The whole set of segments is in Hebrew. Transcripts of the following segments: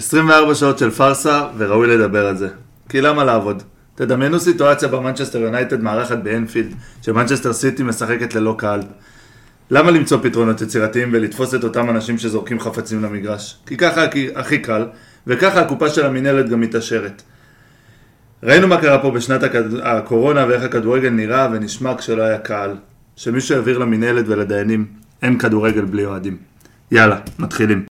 24 שעות של פארסה, וראוי לדבר על זה. כי למה לעבוד? תדמיינו סיטואציה בה מנצ'סטר יונייטד מארחת באנפילד, שמנצ'סטר סיטי משחקת ללא קהל. למה למצוא פתרונות יצירתיים ולתפוס את אותם אנשים שזורקים חפצים למגרש? כי ככה הכי, הכי קל, וככה הקופה של המינהלת גם מתעשרת. ראינו מה קרה פה בשנת הכד... הקורונה ואיך הכדורגל נראה ונשמע כשלא היה קהל. שמישהו יעביר למינהלת ולדיינים, אין כדורגל בלי אוהדים. יאללה, מתחילים.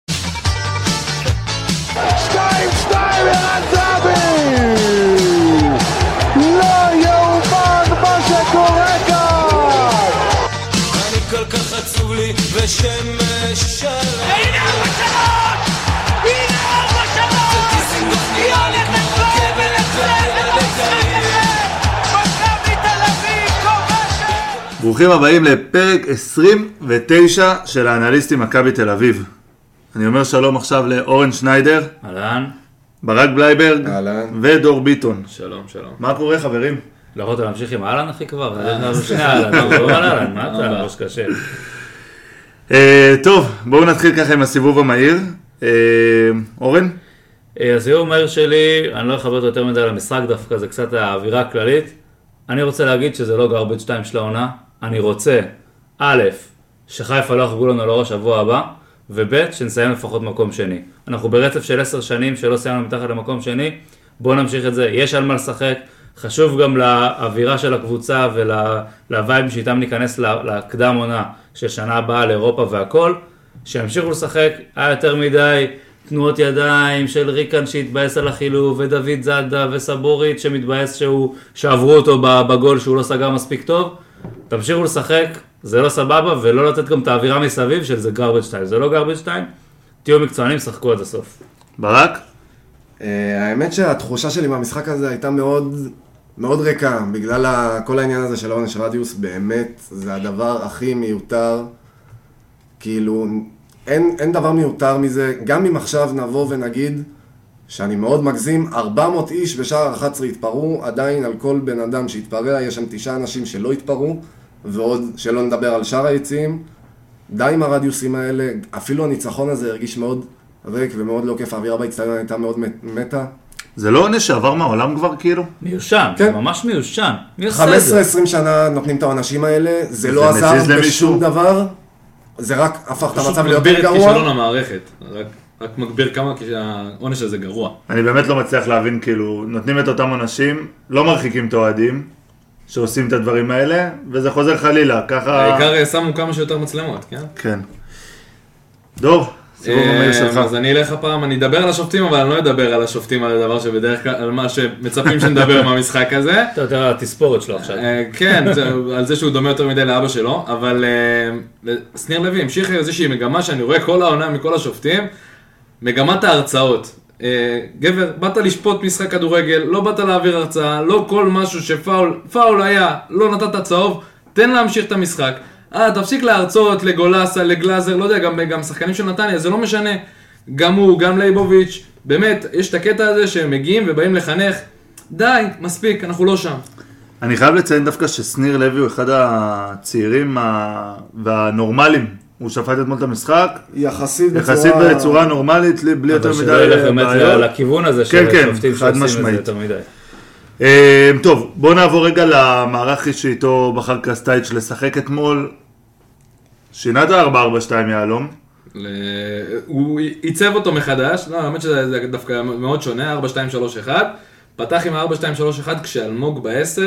ברוכים הבאים לפרק 29 של האנליסטים מכבי תל אביב. אני אומר שלום עכשיו לאורן שניידר, אהלן, ברק בלייברג אהלן. ודור ביטון. שלום, שלום. מה קורה חברים? לא יכולת להמשיך עם אהלן אחי כבר? שני אהלן, מה לא על אהלן, מה אתה ראש קשה? אה, טוב, בואו נתחיל ככה עם הסיבוב המהיר. אה, אורן? אה, הסיום המהיר שלי, אני לא אחבר אותו יותר מדי למשחק דווקא, זה קצת האווירה הכללית. אני רוצה להגיד שזה לא גרביץ' 2 של העונה. אני רוצה, א', שחיפה לא יחגגו לנו על הראש שבוע הבא, וב', שנסיים לפחות מקום שני. אנחנו ברצף של עשר שנים שלא סיימנו מתחת למקום שני, בואו נמשיך את זה, יש על מה לשחק. חשוב גם לאווירה של הקבוצה ולווייבים שאיתם ניכנס לקדם עונה של שנה הבאה לאירופה והכל, שימשיכו לשחק, היה יותר מדי תנועות ידיים של ריקן שהתבאס על החילוף, ודוד זאדה וסבורית שמתבאס שהוא, שעברו אותו בגול שהוא לא סגר מספיק טוב, תמשיכו לשחק, זה לא סבבה, ולא לתת גם את האווירה מסביב של זה גרבג' 2, זה לא גרבג' 2, תהיו מקצוענים, שחקו עד הסוף. ברק? אה, האמת שהתחושה שלי מהמשחק הזה הייתה מאוד, מאוד ריקה, בגלל ה- כל העניין הזה של העונש רדיוס, באמת, זה הדבר הכי מיותר. כאילו, אין, אין דבר מיותר מזה, גם אם עכשיו נבוא ונגיד שאני מאוד מגזים, 400 איש בשער 11 התפרעו, עדיין על כל בן אדם שהתפרע, יש שם תשעה אנשים שלא התפרעו, ועוד שלא נדבר על שאר היציעים. די עם הרדיוסים האלה, אפילו הניצחון הזה הרגיש מאוד ריק ומאוד לא כיף, האווירה באצטדיון הייתה מאוד מת- מתה. זה לא עונש שעבר מהעולם כבר כאילו? מיושן, כן. זה ממש מיושן. מי עושה את זה? 15-20 שנה נותנים את העונשים האלה, זה לא מזיז עזר? בשום דבר, זה רק הפך את פשוט המצב מגביר ליותר את כישלון גרוע. המערכת, רק, רק מגביר כמה העונש הזה גרוע. אני באמת לא מצליח להבין, כאילו, נותנים את אותם אנשים, לא מרחיקים את האוהדים, שעושים את הדברים האלה, וזה חוזר חלילה, ככה... העיקר אה, שמו כמה שיותר מצלמות, כן? כן. דור, סיבוב המהיר אה, שלך. אז אני אלך הפעם, אני אדבר על השופטים, אבל אני לא אדבר על השופטים על הדבר שבדרך כלל, על מה שמצפים שנדבר מהמשחק הזה. אתה יותר על התספורת שלו עכשיו. אה, כן, על זה שהוא דומה יותר מדי לאבא שלו, אבל שניר לוי המשיך איזושהי מגמה שאני רואה כל העונה מכל השופטים, מגמת ההרצאות. אה, גבר, באת לשפוט משחק כדורגל, לא באת להעביר הרצאה, לא כל משהו שפאול, פאול היה, לא נתת צהוב, תן להמשיך את המשחק. אה, תפסיק להרצות לגולסה, לגלאזר, לא יודע, גם, גם שחקנים של נתניה, זה לא משנה. גם הוא, גם ליבוביץ', באמת, יש את הקטע הזה שהם מגיעים ובאים לחנך. די, מספיק, אנחנו לא שם. אני חייב לציין דווקא ששניר לוי הוא אחד הצעירים ה- והנורמליים. הוא שפט אתמול את המשחק, יחסית יחסית בצורה נורמלית, לי- בלי יותר אבל מדי שלא ילך באמת בעיות. לכיוון הזה כן, של כן, שופטים שעושים את משמעית. זה יותר מדי. אה, טוב, בואו נעבור רגע למערך שאיתו בחר קרסטייץ' לשחק אתמול. שינה את ה-442 יהלום. ל- הוא עיצב אותו מחדש, לא, האמת שזה זה דווקא מאוד שונה, 4, 2, 3, 1. פתח עם ה-4, 2, 3, 1 כשאלמוג ב-10.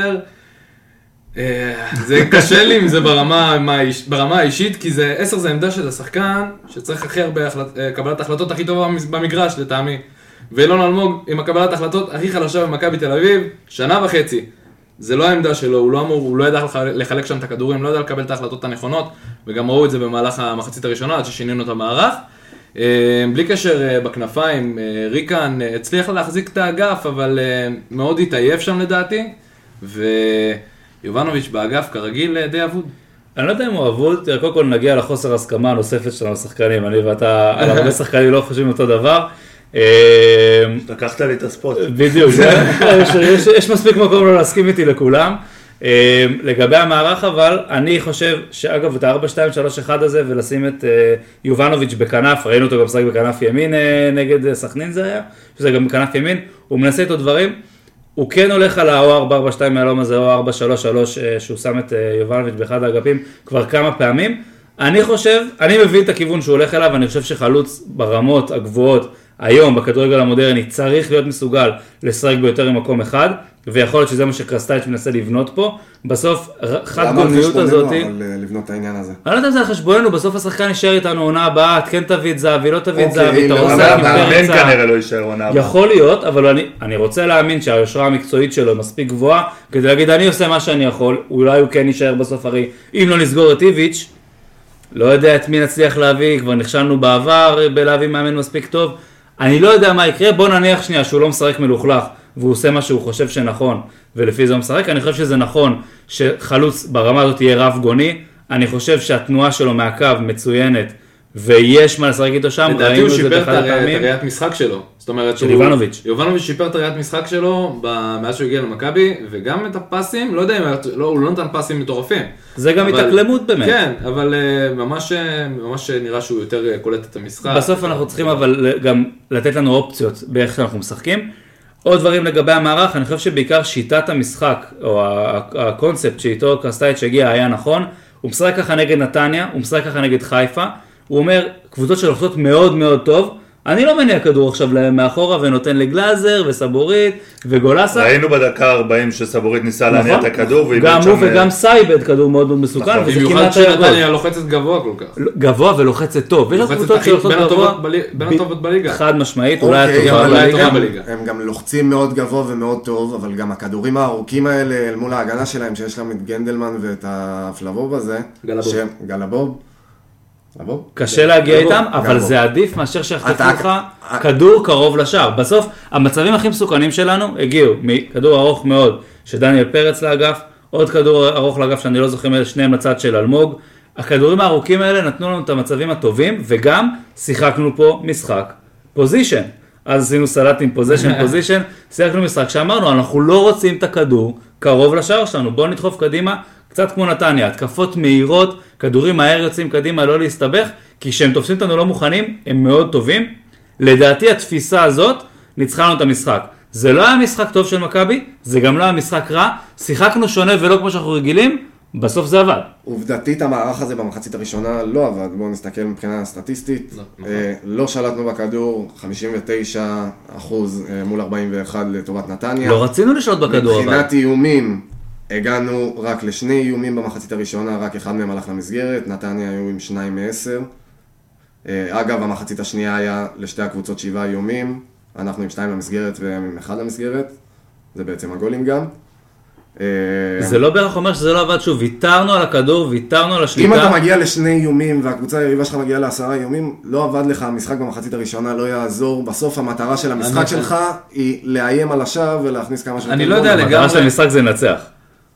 זה קשה לי עם זה ברמה, מה- ברמה האישית, כי זה 10 זה עמדה של השחקן שצריך הכי הרבה החלט, אה, קבלת החלטות הכי טובה במגרש לטעמי. ואילון אלמוג עם הקבלת החלטות הכי חלשה במכבי תל אביב, שנה וחצי. זה לא העמדה שלו, הוא לא אמור, הוא לא ידע לח- לחלק שם את הכדורים, לא ידע לקבל את ההחלטות הנכונות, וגם ראו את זה במהלך המחצית הראשונה, עד ששינינו את המערך. אה, בלי קשר אה, בכנפיים, אה, ריקן אה, הצליח להחזיק את האגף, אבל אה, מאוד התעייף שם לדעתי, ויובנוביץ' באגף כרגיל אה, די אבוד. אני לא יודע אם הוא אבוד, תראה, קודם כל נגיע לחוסר הסכמה הנוספת שלנו לשחקנים, אני ואתה, על הרבה שחקנים לא חושבים אותו דבר. אה, לקחת לי את הספוט. בדיוק, יש- יש- יש מספיק מקום לא להסכים איתי לכולם. אה, לגבי המערך אבל, אני חושב שאגב את ה-4-2-3-1 הזה ולשים את אה, יובנוביץ' בכנף, ראינו אותו גם משחק בכנף ימין אה, נגד אה, סכנין זה היה, שזה גם בכנף ימין, הוא מנסה איתו דברים, הוא כן הולך על ה-O442 מהלום הזה, או 433 אה, שהוא שם את אה, יובנוביץ' באחד האגפים כבר כמה פעמים. אני חושב, אני מבין את הכיוון שהוא הולך אליו, אני חושב שחלוץ ברמות הגבוהות היום בכדורגל המודרני צריך להיות מסוגל לשחק ביותר ממקום אחד, ויכול להיות שזה מה שקרסטייץ' מנסה לבנות פה. בסוף, חד אמרתי גולמיות שפוננו, הזאת, אבל אה, לבנות את העניין הזה. אני לא יודע אם זה על חשבוננו, בסוף השחקן יישאר איתנו עונה הבאה, את כן תביא את זהבי, לא תביא את אוקיי, זהבי, אתה להקים המאמן פרצה. כנראה לא יישאר עונה הבאה. יכול להיות, אבל אני, אני רוצה להאמין שהיושרה המקצועית שלו מספיק גבוהה, כדי להגיד אני עושה מה שאני יכול, אולי הוא כן יישאר בסוף הרי, אם לא נסגור את איביץ', לא יודע את מי נצליח להביא, כבר נכשלנו בעבר בלהביא מאמן מספיק טוב, אני לא יודע מה יקרה, בוא נניח שנייה שהוא לא משחק מלוכלך, והוא עושה מה שהוא חושב שנכון, ולפי זה הוא משחק, אני חושב שזה נכון שחלוץ ברמה הזאת יהיה רב גוני, אני חושב שהתנועה שלו מהקו מצוינת, ויש מה לשחק איתו שם, לדעתי ראינו הוא את זה שיפר את באחד הראיית- הפעמים. הראיית משחק שלו. זאת אומרת של. יובנוביץ'. יובנוביץ' שיפר את הראיית משחק שלו מאז שהוא הגיע למכבי, וגם את הפסים, לא יודע אם... לא, הוא לא נתן פסים מטורפים. זה גם אבל- התאקלמות באמת. כן, אבל אה, ממש אה, ממש נראה שהוא יותר קולט את המשחק. בסוף אנחנו צריכים אבל גם לתת לנו אופציות באיך שאנחנו משחקים. עוד דברים לגבי המערך, אני חושב שבעיקר שיטת המשחק, או הקונספט שאיתו קרסטייץ' הגיע היה נכון. הוא משחק ככה נגד נתניה, הוא משחק ככה נגד חיפה. הוא אומר, קבוצות שלוחצות מאוד מאוד טוב. אני לא מניע כדור עכשיו מאחורה ונותן לגלאזר וסבורית וגולסה. ראינו בדקה 40 שסבורית ניסה להניע את נכון? הכדור, ואיבד גם. הוא אה, וגם סאי איבד כדור מאוד מאוד מסוכן, נכון. וזה במיוחד. שנתניה לוחצת גבוה כל כך. גבוה ולוחצת טוב. יש קבוצות שלוחצות בין גבוה. הטובות בין בליגה. חד משמעית, אולי אוקיי. הטובה בליגה. הם גם לוחצים מאוד גבוה ומאוד טוב, אבל גם הכדורים הארוכים האלה אל מול ההגנה שלהם, שיש להם את גנדלמן ואת הפלבוב הזה. גלבוב. קשה להגיע איתם, אבל. זה עדיף מאשר שיחטפו לך. כדור קרוב לשער. בסוף, המצבים הכי מסוכנים שלנו הגיעו מכדור ארוך מאוד של דניאל פרץ לאגף, עוד כדור ארוך לאגף שאני לא זוכר שניהם לצד של אלמוג. הכדורים הארוכים האלה נתנו לנו את המצבים הטובים, וגם שיחקנו פה משחק position. אז עשינו סלט עם position position, שיחקנו משחק שאמרנו, אנחנו לא רוצים את הכדור קרוב לשער שלנו, בואו נדחוף קדימה, קצת כמו נתניה, התקפות מהירות, כדורים מהר יוצאים קדימה, לא להסתבך, כי כשהם תופסים אותנו לא מוכנים, הם מאוד טובים. לדעתי התפיסה הזאת ניצחה לנו את המשחק. זה לא היה משחק טוב של מכבי, זה גם לא היה משחק רע, שיחקנו שונה ולא כמו שאנחנו רגילים, בסוף זה עבד. עובדתית המערך הזה במחצית הראשונה לא עבד, בואו נסתכל מבחינה סטטיסטית. לא, נכון. אה, לא שלטנו בכדור, 59 אחוז אה, מול 41 לטובת נתניה. לא רצינו לשלוט בכדור אבל. מבחינת איומים, הגענו רק לשני איומים במחצית הראשונה, רק אחד מהם הלך למסגרת, נתניה היו עם שניים מעשר. אה, אגב, המחצית השנייה היה לשתי הקבוצות שבעה איומים, אנחנו עם שתיים למסגרת והם עם אחד למסגרת, זה בעצם הגולים גם. אה, זה לא בערך אומר שזה לא עבד שוב, ויתרנו על הכדור, ויתרנו על השליטה. אם אתה מגיע לשני איומים והקבוצה היריבה שלך מגיעה לעשרה איומים, לא עבד לך המשחק במחצית הראשונה, לא יעזור. בסוף המטרה של המשחק שלך היא לאיים על השער ולהכניס כמה שיותר אני לא יודע. לגמרי. המטרה של המשחק זה לנצח.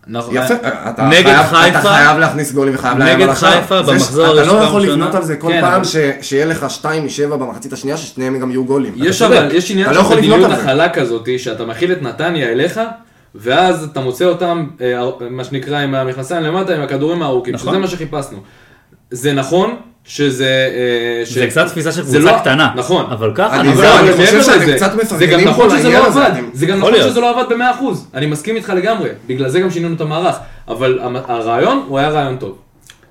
נכון. יפה, אתה נגד חייב- חיפה- אתה חייב להכניס גולים וחייב לאיים נגד על השער. חיפה זה ש- במחזור אתה הראשון לא יכול. לבנות על זה כל כן, פעם אבל- ש- שיהיה לך 2 מ-7 במחצית השנייה, ששניהם גם יהיו גולים. יש אתה. אבל, יש עניין אתה לא של מדיניות. הכלה כזאת, שאתה מכיל את נתניה אליך, ואז אתה מוצא אותם, אה, מה שנקרא, עם המכנסיים למטה, עם הכדורים הארוכים, נכון. שזה מה שחיפשנו. זה נכון שזה... אה, ש- זה קצת תפיסה של זה קבוצה לא- קטנה. נכון. אבל ככה, אני- אבל- זהו, אבל אני חושב שאתם קצת זה מפרגנים גם פה נכון שזה לעניין לא הזה, עבד, זה גם נכון. שזה לא עבד ב-100%, אני מסכים איתך לגמרי, בגלל זה גם שינינו את המערך, אבל הרעיון הוא היה רעיון טוב.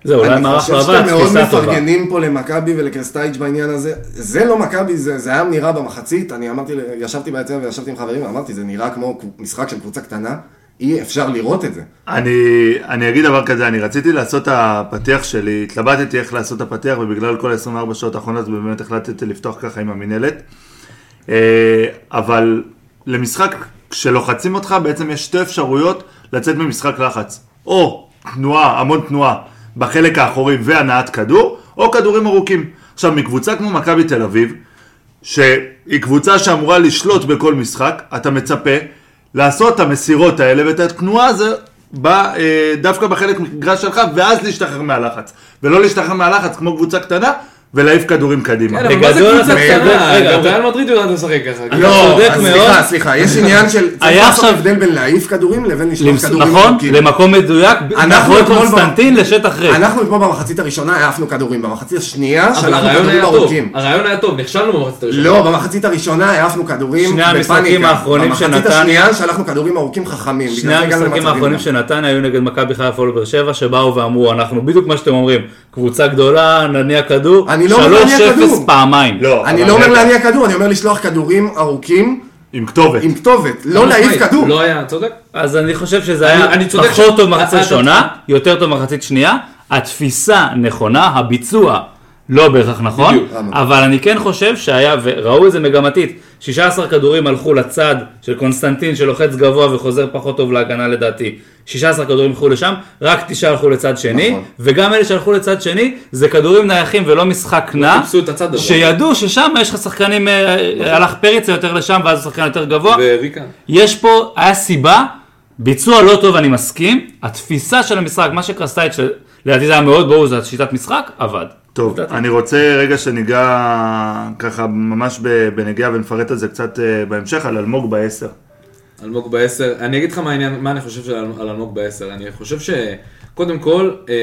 זהו, אולי המערך לא אני חושב עבד, שאתם מאוד תפיסה טובה. מפרגנים פה למכבי ולקרסטייץ' בעניין הזה. זה לא מכבי, זה, זה היה נראה במחצית, אני אמרתי, ישבתי ביציע וישבתי עם חברים ואמרתי, זה נראה כמו משחק של קבוצה קטנה, אי אפשר לראות את זה. אני, אני אגיד דבר כזה, אני רציתי לעשות את הפתיח שלי, התלבטתי איך לעשות את הפתיח, ובגלל כל ה-24 שעות האחרונות באמת החלטתי לפתוח ככה עם המינהלת. אה, אבל למשחק שלוחצים אותך, בעצם יש שתי אפשרויות לצאת ממשחק לחץ. או תנועה, המון תנועה בחלק האחורי והנעת כדור, או כדורים ארוכים. עכשיו, מקבוצה כמו מכבי תל אביב, שהיא קבוצה שאמורה לשלוט בכל משחק, אתה מצפה לעשות את המסירות האלה ואת התנועה הזו ב, אה, דווקא בחלק מגרש שלך, ואז להשתחרר מהלחץ. ולא להשתחרר מהלחץ כמו קבוצה קטנה, ולהעיף כדורים קדימה. כן, אבל מה זה קבוצה קטנה? רגע, גם ריאל מדריד יודעת לשחק ככה. לא. סליחה, סליחה, יש עניין של... היה עכשיו- הבדל בין להעיף כדורים לבין לשלוח כדורים נכון. למקום מדויק, אנחנו מאחורי קונסטנטין לשטח ריק. אנחנו אתמול במחצית הראשונה העפנו כדורים, במחצית השנייה שלחנו כדורים ארוכים. הרעיון היה טוב, נכשלנו במחצית הראשונה. לא, במחצית הראשונה העפנו כדורים שני המשחקים בפאניקה. האחרונים של במחצית השנייה שלחנו כדורים ארוכים חכמים. שני המשחקים האחרונים גם. של נתניה היו נגד מכבי חיפה ובאר שבע, שבאו ואמרו, אנחנו בדיוק מה שאתם אומרים, קבוצה גדולה, נניע כדור, אני לא אומר להניע 3-0 כדור. פעמיים. לא, אני לא אומר להניע כדור, אני אומר לשלוח כדורים ארוכים עם כתובת. עם כתובת, לא להעיף כדור. לא היה, צודק. אז אני חושב שזה אני- היה אני פחות טוב מחצית ראשונה, יותר טוב מחצית שנייה, התפיסה נכונה, הביצוע לא בהכרח נכון, בדיוק. אבל אני כן חושב שהיה, וראו את זה מגמתית, 16 כדורים הלכו לצד של קונסטנטין שלוחץ גבוה וחוזר פחות טוב להגנה לדעתי, 16 כדורים הלכו לשם, רק 9 הלכו לצד שני, נכון. וגם אלה שהלכו לצד שני, זה כדורים נייחים ולא משחק נע. שידעו ששם יש לך שחקנים, אה, הלך פריצה יותר לשם ואז שחקן יותר גבוה, וריקן. יש פה, היה סיבה, ביצוע לא טוב אני מסכים, התפיסה של המשחק, מה שקרסטייץ', לדעתי זה היה מאוד ברור, זו שיטת משחק, עבד. טוב. אני רוצה רגע שניגע ככה ממש בנגיעה ונפרט על זה קצת אה, בהמשך, על אלמוג בעשר. אלמוג בעשר, אני אגיד לך מה העניין, מה אני חושב על אלמוג בעשר, אני חושב שקודם כל, אה,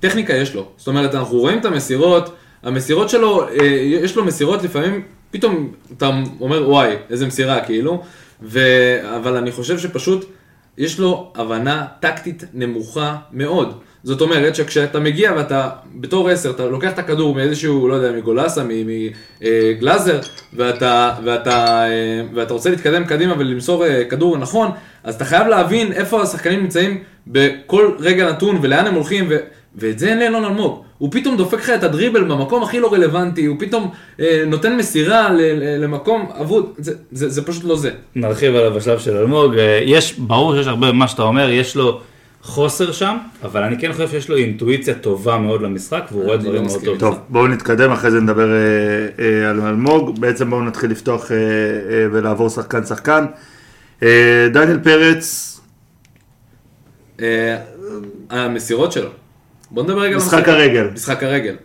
טכניקה יש לו, זאת אומרת אנחנו רואים את המסירות, המסירות שלו, אה, יש לו מסירות לפעמים, פתאום אתה אומר וואי, איזה מסירה כאילו, ו... אבל אני חושב שפשוט יש לו הבנה טקטית נמוכה מאוד. זאת אומרת שכשאתה מגיע ואתה בתור עשר, אתה לוקח את הכדור מאיזשהו, לא יודע, מגולסה, מגלאזר, ואתה, ואתה, אה, ואתה רוצה להתקדם קדימה ולמסור אה, כדור נכון, אז אתה חייב להבין איפה השחקנים נמצאים בכל רגע נתון ולאן הם הולכים, ו, ואת זה אין לאלון אלמוג. הוא פתאום דופק לך את הדריבל במקום הכי לא רלוונטי, הוא פתאום אה, נותן מסירה ל, ל, למקום אבוד, זה, זה, זה פשוט לא זה. נרחיב עליו בשלב של אלמוג, אה, יש, ברור שיש הרבה במה שאתה אומר, יש לו חוסר שם, אבל אני כן חושב שיש לו אינטואיציה טובה מאוד למשחק, והוא רואה דברים לא מאוד טובים. טוב, בואו נתקדם, אחרי זה נדבר אה, אה, על אלמוג. בעצם בואו נתחיל לפתוח אה, ולעבור שחקן שחקן. אה, דניאל פרץ, המסירות שלו. בוא נדבר רגע על משחק. הרגל. משחק הרגל.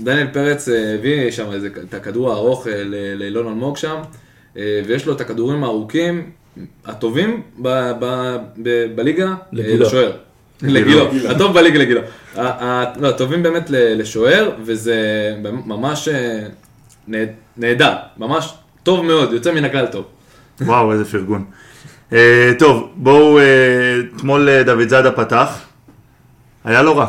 דניאל פרץ הביא שם את הכדור הארוך לאילון אלמוג שם, ויש לו את הכדורים הארוכים הטובים ב- ב- ב- בליגה אה. לשוער. לגילו, הטוב בליגה לגילו. לא, הטובים באמת ל- לשוער, וזה ממש אה, נה- נהדר, ממש טוב מאוד, יוצא מן הכלל טוב. וואו, איזה פרגון. אה, טוב, בואו, אתמול דוד זאדה פתח. היה לא רע.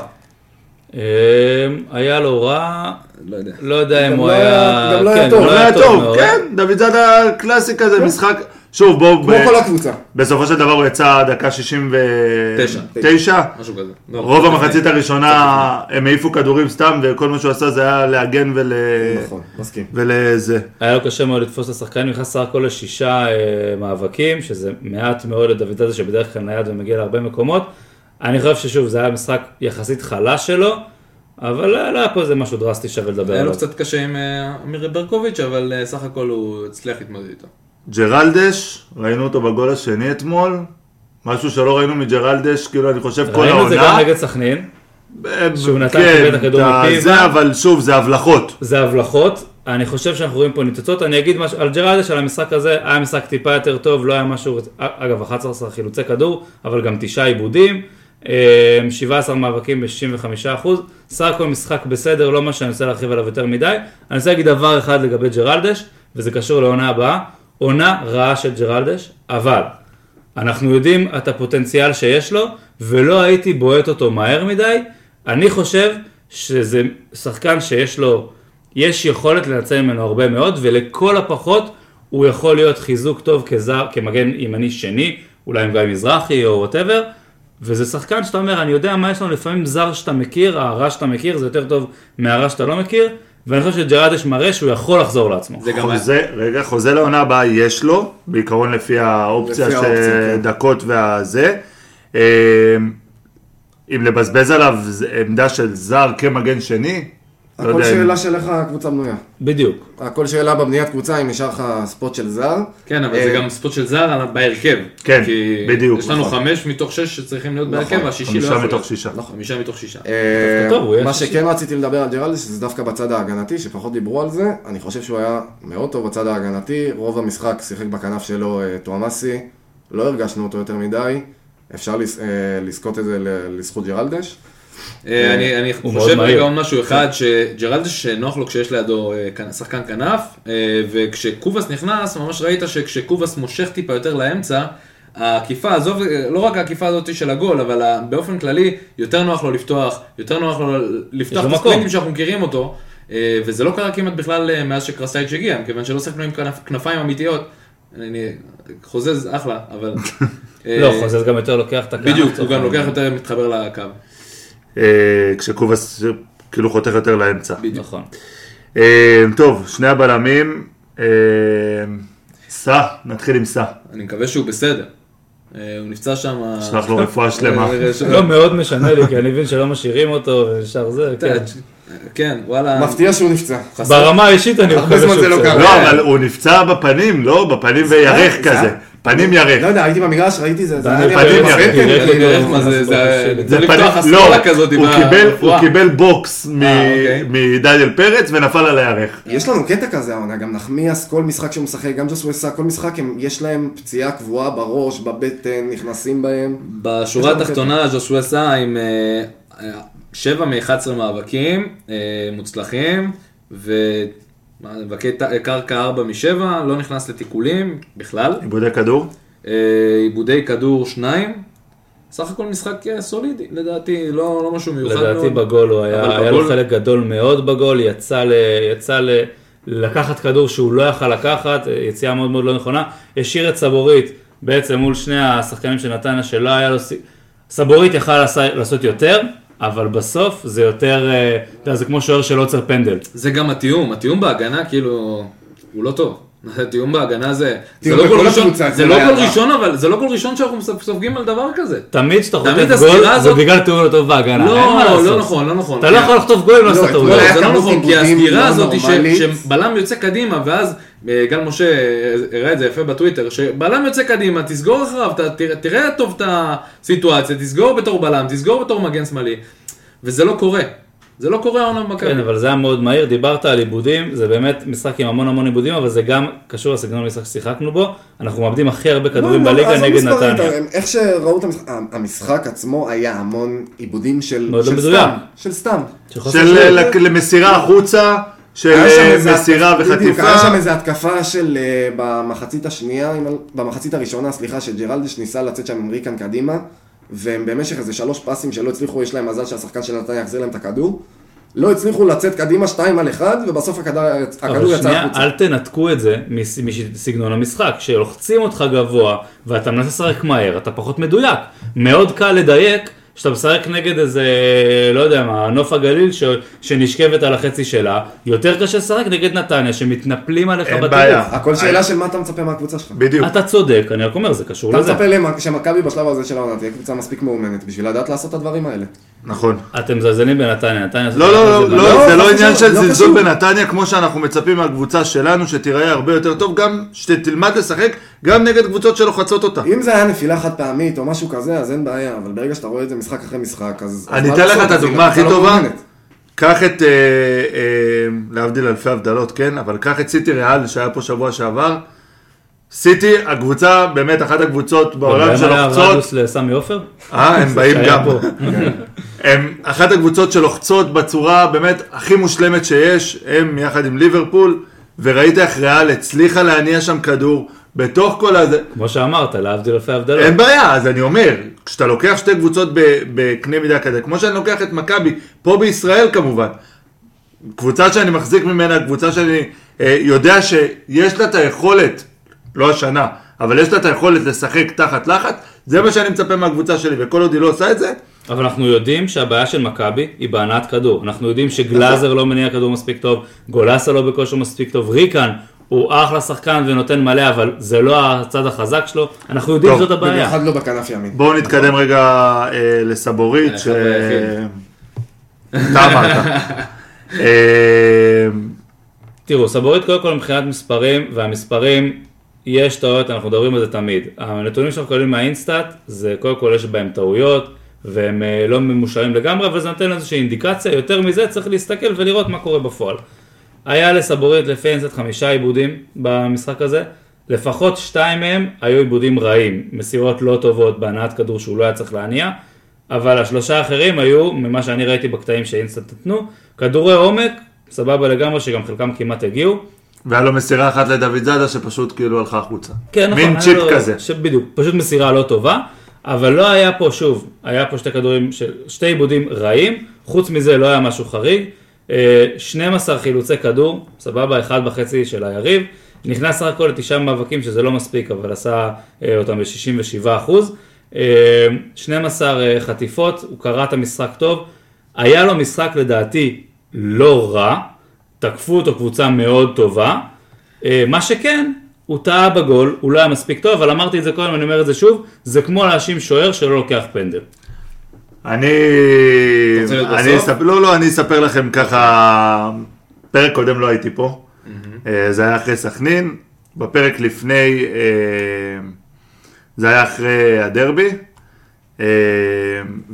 היה לו רע, לא יודע. לא יודע אם הוא לא היה... גם לא היה כן, טוב. לא היה טוב. כן, דוד זאדה קלאסי כזה, משחק. שוב, בואו, כמו ב- כל הקבוצה. בסופו של דבר הוא יצא דקה 69. משהו כזה. לא, רוב המחצית הראשונה הם העיפו כדורים סתם, וכל מה שהוא עשה זה היה להגן ול... נכון, מסכים. ולזה. היה לו קשה מאוד לתפוס את השחקנים, נכנס סך הכל לשישה אה, מאבקים, שזה מעט מאוד לדוד זאדה שבדרך כלל נייד ומגיע להרבה מקומות. אני חושב ששוב, זה היה משחק יחסית חלש שלו, אבל לא לא היה פה איזה משהו דרסטי שווה לדבר היה לו עליו. קצת קשה עם אה, אמיר ברקוביץ', אבל אה, סך הכל הוא הצליח להתמודד איתו. ג'רלדש, ראינו אותו בגול השני אתמול. משהו שלא ראינו מג'רלדש, כאילו אני חושב כל ראינו את זה גם העונה. נגד סכנין, אה, שהוא נתן כן, את הכדור מפיו. זה, אבל שוב, זה הבלחות. זה הבלחות. אני חושב שאנחנו רואים פה ניצוצות, אני אגיד משהו על ג'רלדש, על המשחק הזה, היה משחק טיפה יותר טוב, לא היה משהו, אגב 11 חילוצי כדור, אבל גם תשעה עיבודים, אה, 17 מאבקים ב-65%, סך הכל משחק בסדר, לא מה שאני רוצה להרחיב עליו יותר מדי. אני רוצה להגיד דבר אחד לגבי ג'רלדש, וזה קשור לעונה הבאה, עונה רעה של ג'רלדש, אבל אנחנו יודעים את הפוטנציאל שיש לו, ולא הייתי בועט אותו מהר מדי. אני חושב שזה שחקן שיש לו, יש יכולת לנצל ממנו הרבה מאוד, ולכל הפחות הוא יכול להיות חיזוק טוב כזר, כמגן ימני שני, אולי עם גיא מזרחי או whatever, וזה שחקן שאתה אומר, אני יודע מה יש לנו, לפעמים זר שאתה מכיר, הרע שאתה מכיר, זה יותר טוב מהרע שאתה לא מכיר, ואני חושב שג'רדש מראה שהוא יכול לחזור לעצמו. זה גם היה... חוזה, רגע, חוזה לעונה הבאה יש לו, בעיקרון לפי האופציה של כן. דקות והזה. אה, אם לבזבז עליו עמדה של זר כמגן שני, הכל יודע אם- שאלה של איך הקבוצה בנויה. בדיוק. הכל שאלה בבניית קבוצה, אם נשאר לך ספוט של זר. כן, אבל זה אה, גם ספוט של זר בהרכב. כן, כי בדיוק, יש לנו נכון. חמש מתוך שש שצריכים להיות בהרכב, נכון, והשישי לא חמישה יכול מתוך להיות. שישה. חמישה מתוך שישה. אה, טוב, הוא יהיה מה. שכן רציתי לדבר על ג'רלדש, זה דווקא בצד ההגנתי, שפחות דיברו על זה. אני חושב שהוא היה מאוד טוב בצד ההגנתי. רוב המשחק שיחק בכנף שלו אה, טועמאסי. לא הרגשנו אותו יותר מדי. אפשר אה, לזכות את זה לזכות ג'רלדש. אה, אני, אני חושב. רגע עוד משהו אחד, שג'רלדש נוח לו כשיש לידו אה, שחקן כנף, אה, וכשקובאס נכנס, ממש ראית שכשקובאס מושך טיפה יותר לאמצע, העקיפה, עזוב, אה, לא רק העקיפה הזאת של הגול, אבל באופן כללי, יותר נוח לו לפתוח, יותר נוח לו לפתוח את. הספרינטים שאנחנו מכירים אותו, אה, וזה לא קרה כמעט בכלל אה, מאז שקרסטייץ' הגיע, מכיוון שלא שחקנו עם כנפיים אמיתיות. אני חוזז אחלה, אבל... אה, לא, חוזז גם יותר לוקח את הכנף. בדיוק, הוא גם. לוקח יותר מתחבר לקו. אה, כשקובס כאילו חותך יותר לאמצע. נכון. אה, טוב, שני הבלמים. אה, סע, נתחיל עם סע. אני מקווה שהוא בסדר. הוא נפצע שם... שלח לו רפואה שלמה. לא מאוד משנה לי, כי אני מבין שלא משאירים אותו ונשאר זה, כן. כן, וואלה. מפתיע שהוא נפצע. ברמה האישית אני מקווה שהוא זה לא. לא, אבל הוא נפצע בפנים, לא? בפנים וירך זה כזה. פנים לא ירך. יודע, הייתי במגרש, ראיתי זה. זה היה לי פנים תראה, כאילו. זה, לפתוח לא, אסכולה כזאת. הוא קיבל- הוא הרפואה. קיבל בוקס מ- אה, אוקיי. מדניאל פרץ ונפל על הירך. יש לנו קטע כזה העונה, גם נחמיאס, כל משחק שהוא משחק, גם ג'וסווה כל משחק, יש להם פציעה קבועה בראש, בבטן, נכנסים בהם. בשורה התחתונה, סע עם אה, אה, שבע מ-11 מאבקים אה, מוצלחים, ומאבקי ת- קרקע 4 מ-7, לא נכנס לתיקולים בכלל. עיבודי כדור. אה, עיבודי כדור 2. סך הכל משחק אה, סולידי, לדעתי, לא לא משהו מיוחד מאוד. לדעתי בגול הוא היה, היה לו בגול- חלק גדול מאוד בגול, יצא, ל, יצא ל, לקחת כדור שהוא לא יכל לקחת, יציאה מאוד מאוד לא נכונה, השאיר את סבורית בעצם מול שני השחקנים של נתניה שלא היה לו, סבורית יכל לעשות יותר, אבל בסוף זה יותר, אה, אתה יודע, זה כמו שוער של עוצר פנדל. זה גם התיאום, התיאום בהגנה כאילו, הוא לא טוב. התיאום בהגנה זה, זה תיאום לא גול ראשון, זה לא גול רע. ראשון אבל, זה לא גול ראשון שאנחנו סופגים על דבר כזה. תמיד כשאתה תמיד חוטף גול, זה בגלל תיאור לא טוב בהגנה, לא. לא נכון, לא נכון. אתה לא יכול לחטוף גול אם לא עשית לא, טעות. אתמול היה זה לא נכון, כי הסגירה לא הזאת. שבלם יוצא קדימה, ואז גל משה אה, הראה את זה יפה בטוויטר, שבלם יוצא קדימה, תסגור אחריו, ת- תראה- תראה טוב את הסיטואציה, תסגור בתור בלם, תסגור בתור מגן שמאלי, וזה לא קורה. זה לא קורה העונה במכבי. כן, אבל זה היה מאוד מהיר, דיברת על עיבודים, זה באמת משחק עם המון המון עיבודים, אבל זה גם קשור לסגנון המשחק ששיחקנו בו, אנחנו מאבדים הכי הרבה כדורים לא, לא, בליגה נגד נתניה. איך שראו את המשחק, המשחק עצמו היה המון עיבודים של לא של. סתם, של סתם. של. ל- למסירה החוצה, של אה, מסירה בדיוק, וחטיפה. היה שם איזה התקפה של אה, במחצית השנייה, במחצית הראשונה, סליחה, שג'רלדש ניסה לצאת שם עם ריקן קדימה, והם במשך איזה שלוש פסים שלא הצליחו, יש להם מזל שהשחקן של נתניה יחזיר להם את הכדור. לא הצליחו לצאת קדימה שתיים על אחד, ובסוף הכדור הכדור אבל יצא שנייה, החוצה. אל תנתקו את זה מס- מסגנון המשחק, כשלוחצים אותך גבוה ואתה מנסה לשחק מהר, אתה פחות מדויק. מאוד קל לדייק כשאתה משחק נגד איזה, לא יודע מה, נוף הגליל ש... שנשכבת על החצי שלה, יותר קשה לשחק נגד נתניה שמתנפלים עליך אין בטירוף. בעיה. הכל שאלה של מה אתה מצפה מהקבוצה שלך. בדיוק. אתה צודק, אני רק אומר, זה קשור אתה לזה. מצפה למ- שמכבי בשלב הזה של העונה תהיה קבוצה מספיק מאומנת בשביל לדעת לעשות את הדברים האלה. נכון. אתם מזלזלים בנתניה, נתניה... לא, לא, לא, זה לא, לא, זה לא לא עניין של זלזול. בנתניה, כמו שאנחנו מצפים מהקבוצה שלנו, שתיראה הרבה יותר טוב, גם שתלמד לשחק גם נגד קבוצות שלוחצות אותה. אם זה היה נפילה חד פעמית או משהו כזה, אז אין בעיה, אבל ברגע שאתה רואה את זה משחק אחרי משחק, אז... אני אתן לך? את הדוגמה הכי טובה. קח את, אה, אה, להבדיל אלפי הבדלות, כן? אבל קח את סיטי ריאל שהיה פה שבוע שעבר. סיטי, הקבוצה, באמת אחת הקבוצות בעולם גם היה שלוחצות. רדיוס לסמי עופר? אה, הם באים גם. פה. הם אחת הקבוצות שלוחצות בצורה באמת הכי מושלמת שיש, הם יחד עם ליברפול, וראית איך ריאל הצליחה להניע שם כדור בתוך כל הזה. כמו שאמרת, להבדיל אלפי הבדלות. אין בעיה, אז אני אומר, כשאתה לוקח שתי קבוצות בקנה מידה כזה, כמו שאני לוקח את מכבי, פה בישראל כמובן, קבוצה שאני מחזיק ממנה, קבוצה שאני אה, יודע שיש לה את היכולת, לא השנה, אבל יש לה את היכולת לשחק תחת לחץ, זה מה שאני מצפה מהקבוצה שלי, וכל עוד היא לא עושה את זה, אבל אנחנו יודעים שהבעיה של מכבי היא בהנעת כדור. אנחנו יודעים שגלאזר לא מניע כדור מספיק טוב, גולסה לא בכושר מספיק טוב, ריקן הוא אחלה שחקן ונותן מלא, אבל זה לא הצד החזק שלו. אנחנו יודעים טוב, שזאת הבעיה. במיוחד לא בכנף ימין. בואו נתקדם רגע אה, לסבורית, ש... חייב אתה אמרת. אה, תראו, סבורית קודם כל מבחינת מספרים, והמספרים, יש טעויות, אנחנו מדברים על זה תמיד. הנתונים שאנחנו מקבלים מהאינסטאט, זה קודם כל יש בהם טעויות, והם אה, לא ממושרים לגמרי, אבל זה נותן איזושהי אינדיקציה, יותר מזה צריך להסתכל ולראות מה קורה בפועל. היה לסבורית לפי ה InStat חמישה איבודים במשחק הזה, לפחות שתיים מהם היו איבודים רעים, מסירות לא טובות בהנעת כדור שהוא לא היה צריך להניע, אבל השלושה האחרים היו, ממה שאני ראיתי בקטעים ש InStat נתנו, כדורי עומק, סבבה לגמרי, שגם חלקם כמעט הגיעו. והיה לו מסירה אחת לדוידזאדה שפשוט כאילו הלכה החוצה. כן, נכון. מין צ'יפ לו- כזה. ש... בדיוק, פשוט מסירה לא טובה, אבל לא היה פה, שוב, היה פה שתי כדורים, של... שתי איבודים רעים, חוץ מזה לא היה משהו חריג, אה, 12 חילוצי כדור, סבבה, אחד וחצי של היריב, נכנס סך הכל לתשעה מאבקים, שזה לא מספיק, אבל עשה אה, אותם ב-67 אחוז, אה, 12 אה, חטיפות, הוא קרא את המשחק טוב, היה לו משחק לדעתי לא רע, תקפו אותו קבוצה מאוד טובה. אה, מה שכן, הוא טעה בגול, הוא לא היה מספיק טוב, אבל אמרתי את זה קודם, אני אומר את זה שוב, זה כמו להאשים שוער שלא לוקח פנדל. אני... אני בסוף? אספ... לא, לא, אני אספר לכם ככה... פרק קודם לא הייתי פה. אה, זה היה אחרי סכנין. בפרק לפני, אה, זה היה אחרי הדרבי.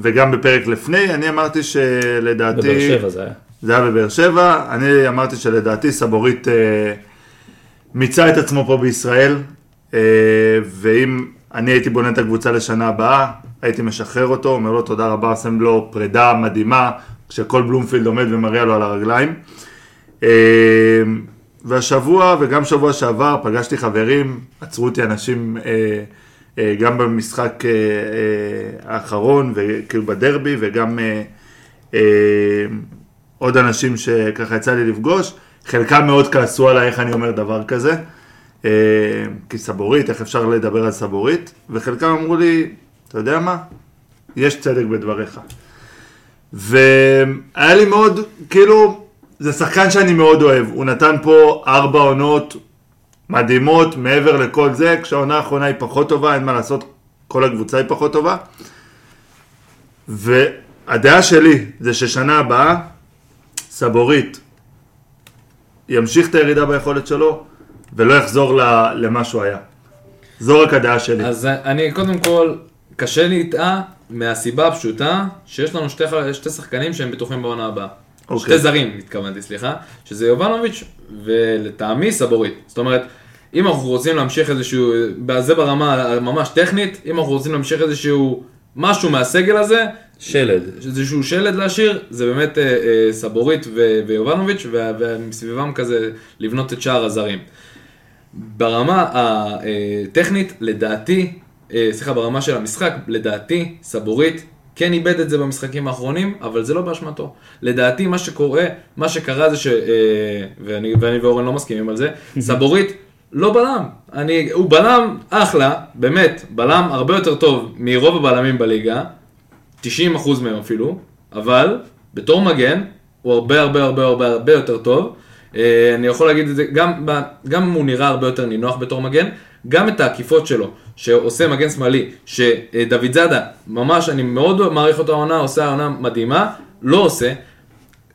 וגם בפרק לפני, אני אמרתי שלדעתי... בבאר שבע זה היה. זה היה בבאר שבע, אני אמרתי שלדעתי סבורית אה, מיצה את עצמו פה בישראל, אה, ואם אני הייתי בונה את הקבוצה לשנה הבאה, הייתי משחרר אותו, אומר לו תודה רבה, עושה לו פרידה מדהימה, כשכל בלומפילד עומד ומריע לו על הרגליים. אה, והשבוע וגם שבוע שעבר פגשתי חברים, עצרו אותי אנשים אה, אה, גם במשחק אה, אה, האחרון, וכאילו בדרבי, וגם אה, אה, עוד אנשים שככה יצא לי לפגוש, חלקם מאוד כעסו עליי איך אני אומר דבר כזה, אה, כי סבורית, איך אפשר לדבר על סבורית, וחלקם אמרו לי, אתה יודע מה? יש צדק בדבריך. והיה לי מאוד, כאילו, זה שחקן שאני מאוד אוהב, הוא נתן פה ארבע עונות מדהימות, מעבר לכל זה, כשהעונה האחרונה היא פחות טובה, אין מה לעשות, כל הקבוצה היא פחות טובה. והדעה שלי זה ששנה הבאה, סבורית ימשיך את הירידה ביכולת שלו, ולא יחזור ל- למה שהוא היה. זו רק הדעה שלי. אז אני קודם כל, קשה לי איתה מהסיבה הפשוטה שיש לנו שתי, שתי שחקנים שהם בטוחים בעונה הבאה. אוקיי. שתי זרים, התכוונתי, סליחה, שזה יובנוביץ' ולטעמי סבורית. זאת אומרת, אם אנחנו רוצים להמשיך איזשהו, זה ברמה ממש טכנית, אם אנחנו רוצים להמשיך איזשהו משהו מהסגל הזה, שלד. איזשהו שלד להשאיר, זה באמת אה, אה, סבורית ו- ויובנוביץ', ו- ומסביבם כזה לבנות את שאר הזרים. ברמה הטכנית, לדעתי, אה, סליחה, ברמה של המשחק, לדעתי, סבורית כן איבד את זה במשחקים האחרונים, אבל זה לא באשמתו. לדעתי, מה שקורה, מה שקרה זה ש... אה, ואני, ואני ואורן לא מסכימים על זה, סבורית לא בלם. אני, הוא בלם אחלה, באמת, בלם הרבה יותר טוב מרוב הבלמים בליגה, 90% מהם אפילו, אבל בתור מגן הוא הרבה הרבה הרבה הרבה הרבה יותר טוב. אה, אני יכול להגיד את זה, גם, גם הוא נראה הרבה יותר נינוח בתור מגן, גם את העקיפות שלו, שעושה מגן שמאלי, שדוד זאדה, ממש, אני מאוד מעריך אותו העונה, עושה העונה מדהימה, לא עושה.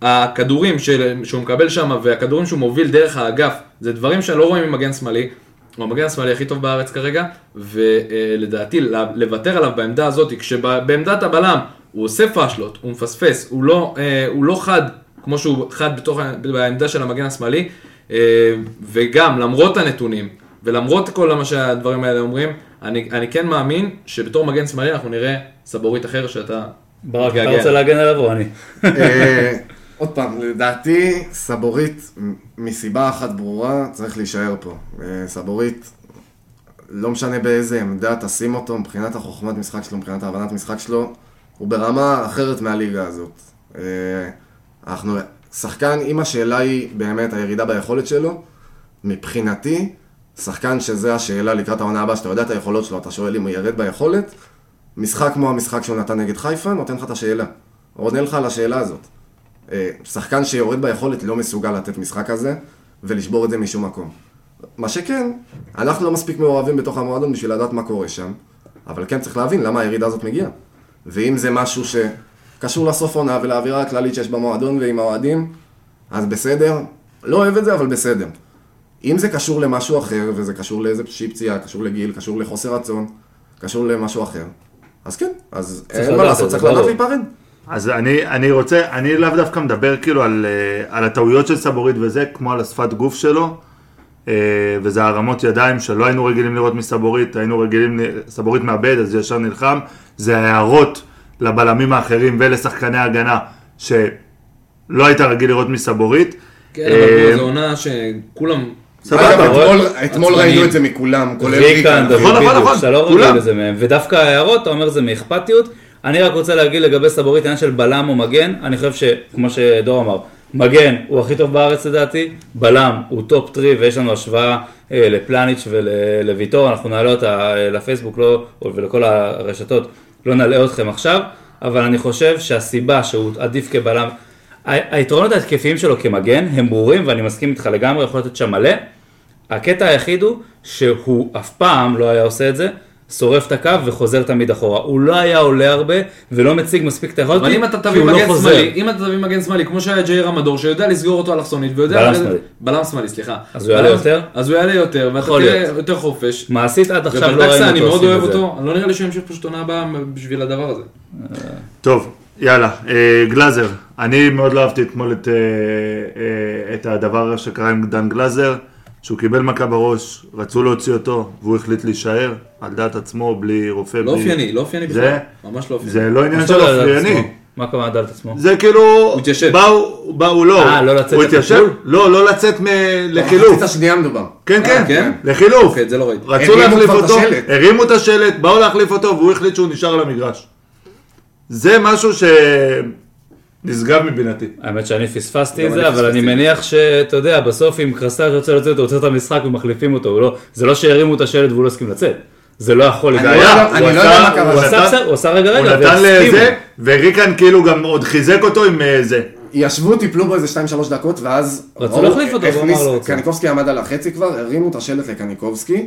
הכדורים של, שהוא מקבל שם והכדורים שהוא מוביל דרך האגף, זה דברים שלא רואים ממגן שמאלי. הוא המגן השמאלי הכי טוב בארץ כרגע, ולדעתי לוותר עליו בעמדה הזאת, כשבעמדת הבלם הוא עושה פאשלות, הוא מפספס, הוא לא, אה, הוא לא חד כמו שהוא חד בתוך, בעמדה של המגן השמאלי, אה, וגם למרות הנתונים, ולמרות כל מה שהדברים האלה אומרים, אני, אני כן מאמין שבתור מגן שמאלי אנחנו נראה סבורית אחר שאתה ברק, אתה. רוצה להגן עליו או אני? עוד פעם, לדעתי, סבורית, מסיבה אחת ברורה, צריך להישאר פה. אה, סבורית, לא משנה באיזה עמדה תשים אותו, מבחינת החוכמת משחק שלו, מבחינת ההבנת משחק שלו, הוא ברמה אחרת מהליגה הזאת. אה, אנחנו, שחקן, אם השאלה היא באמת הירידה ביכולת שלו, מבחינתי, שחקן שזה השאלה לקראת העונה הבאה, שאתה יודע את היכולות שלו, אתה שואל אם הוא ירד ביכולת, משחק כמו המשחק שהוא נתן נגד חיפה, נותן לך את השאלה. עונה לך על השאלה הזאת. אה, שחקן שיורד ביכולת לא מסוגל לתת משחק כזה, ולשבור את זה משום מקום. מה שכן, אנחנו לא מספיק מעורבים בתוך המועדון בשביל לדעת מה קורה שם, אבל כן צריך להבין למה הירידה הזאת מגיעה. ואם זה משהו שקשור לסוף עונה ולאווירה הכללית שיש במועדון ועם האוהדים, אז בסדר, לא אוהב את זה, אבל בסדר. אם זה קשור למשהו אחר, וזה קשור לאיזושהי פציעה, קשור לגיל, קשור לחוסר רצון, קשור למשהו אחר, אז כן, אז אין מה לעשות, צריך לדעת. להיפרד. אז אני, אני רוצה, אני לאו דווקא מדבר כאילו על, אה, על הטעויות של סבורית וזה, כמו על השפת גוף שלו, אה, וזה הרמות ידיים שלא היינו רגילים לראות מסבורית, היינו רגילים, סבורית מאבד, אז ישר נלחם, זה ההערות לבלמים האחרים ולשחקני ההגנה, שלא היית רגיל לראות מסבורית. כן, אבל אה, זו עונה שכולם... סבבה? אתמול-. ראינו את זה מכולם, כולל ריקן, נכון, נכון, בדיוק, נכון, שאתה לא כולם. רגיל לזה מהם. ודווקא ההערות, אתה אומר זה מאכפתיות. אני רק רוצה להגיד לגבי סבורית, העניין של בלם או מגן, אני חושב שכמו שדור אמר, מגן הוא הכי טוב בארץ לדעתי, בלם הוא top three ויש לנו השוואה אה, לפלניץ' ולוויטור, אנחנו נעלה אותה אה, לפייסבוק לא, ולכל הרשתות, לא נעלה אתכם עכשיו, אבל אני חושב שהסיבה שהוא עדיף כבלם, היתרונות ההתקפיים שלו כמגן הם ברורים ואני מסכים איתך לגמרי, יכול לתת שם מלא. הקטע היחיד הוא שהוא אף פעם לא היה עושה את זה, שורף את הקו וחוזר תמיד אחורה. הוא לא היה עולה הרבה ולא מציג מספיק את היכולת, אבל אם אתה כי תביא הוא לא חוזר. שמאלי, אם אתה תביא מגן שמאלי, כמו שהיה ג'ייר המדור, שיודע לסגור אותו אלכסונית, ויודע... בלם שמאלי. בלם שמאלי, סליחה. אז הוא יעלה יותר? אז הוא יעלה יותר, ואתה תראה. יותר חופש. מעשית עד עכשיו לא ראינו אותו אני מאוד אוהב. אותו, לא נראה לי שהוא ימשיך פשוט עונה הבאה בשביל הדבר הזה. טוב, יאללה, אה, גלאזר, אני מאוד לא אהבתי אתמול את, אה, אה, את הדבר שקרה עם דן גלאזר, שהוא קיבל מכה בראש, רצו להוציא אותו, והוא החליט להישאר על דעת עצמו, בלי רופא, לא בלי... אופייני, לא אופייני זה- בכלל. ממש לא אופייני. זה לא עניין מה של אופייני. מה הכוונה דל את עצמו? זה כאילו... התיישב. באו, באו, לא. אה, לא לצאת הוא התיישב? לא, לא לצאת מ... לחילוף. מחצית השנייה מדובר. כן, אה, כן, כן? לחילוף. אוקיי, זה לא ראיתי. רצו להחליף אותו. הרימו את השלט, באו להחליף אותו, והוא החליט שהוא נשאר על המגרש. זה משהו שנשגב מבינתי. האמת שאני פספסתי את זה, אני אבל אני. מניח שאתה יודע, בסוף אם קרסטר רוצה לצאת, הוא עוצר את המשחק ומחליפים אותו, הוא לא- זה לא שהרימו את השלט והוא לא הסכים לצאת. זה לא יכול אני לקרות. לא הוא אני לא יודע מה קרה. הוא הוא עשה הוא עשה רגע הוא רגע, נתן. לזה, וריקן כאילו גם עוד חיזק אותו עם אה, זה. ישבו, טיפלו בו איזה 2-3 דקות, ואז... רצו להחליף אותו, הכניס- אמר לא רוצה. קניקובסקי עמד על החצי כבר, הרימו את השלט לקניקובסקי.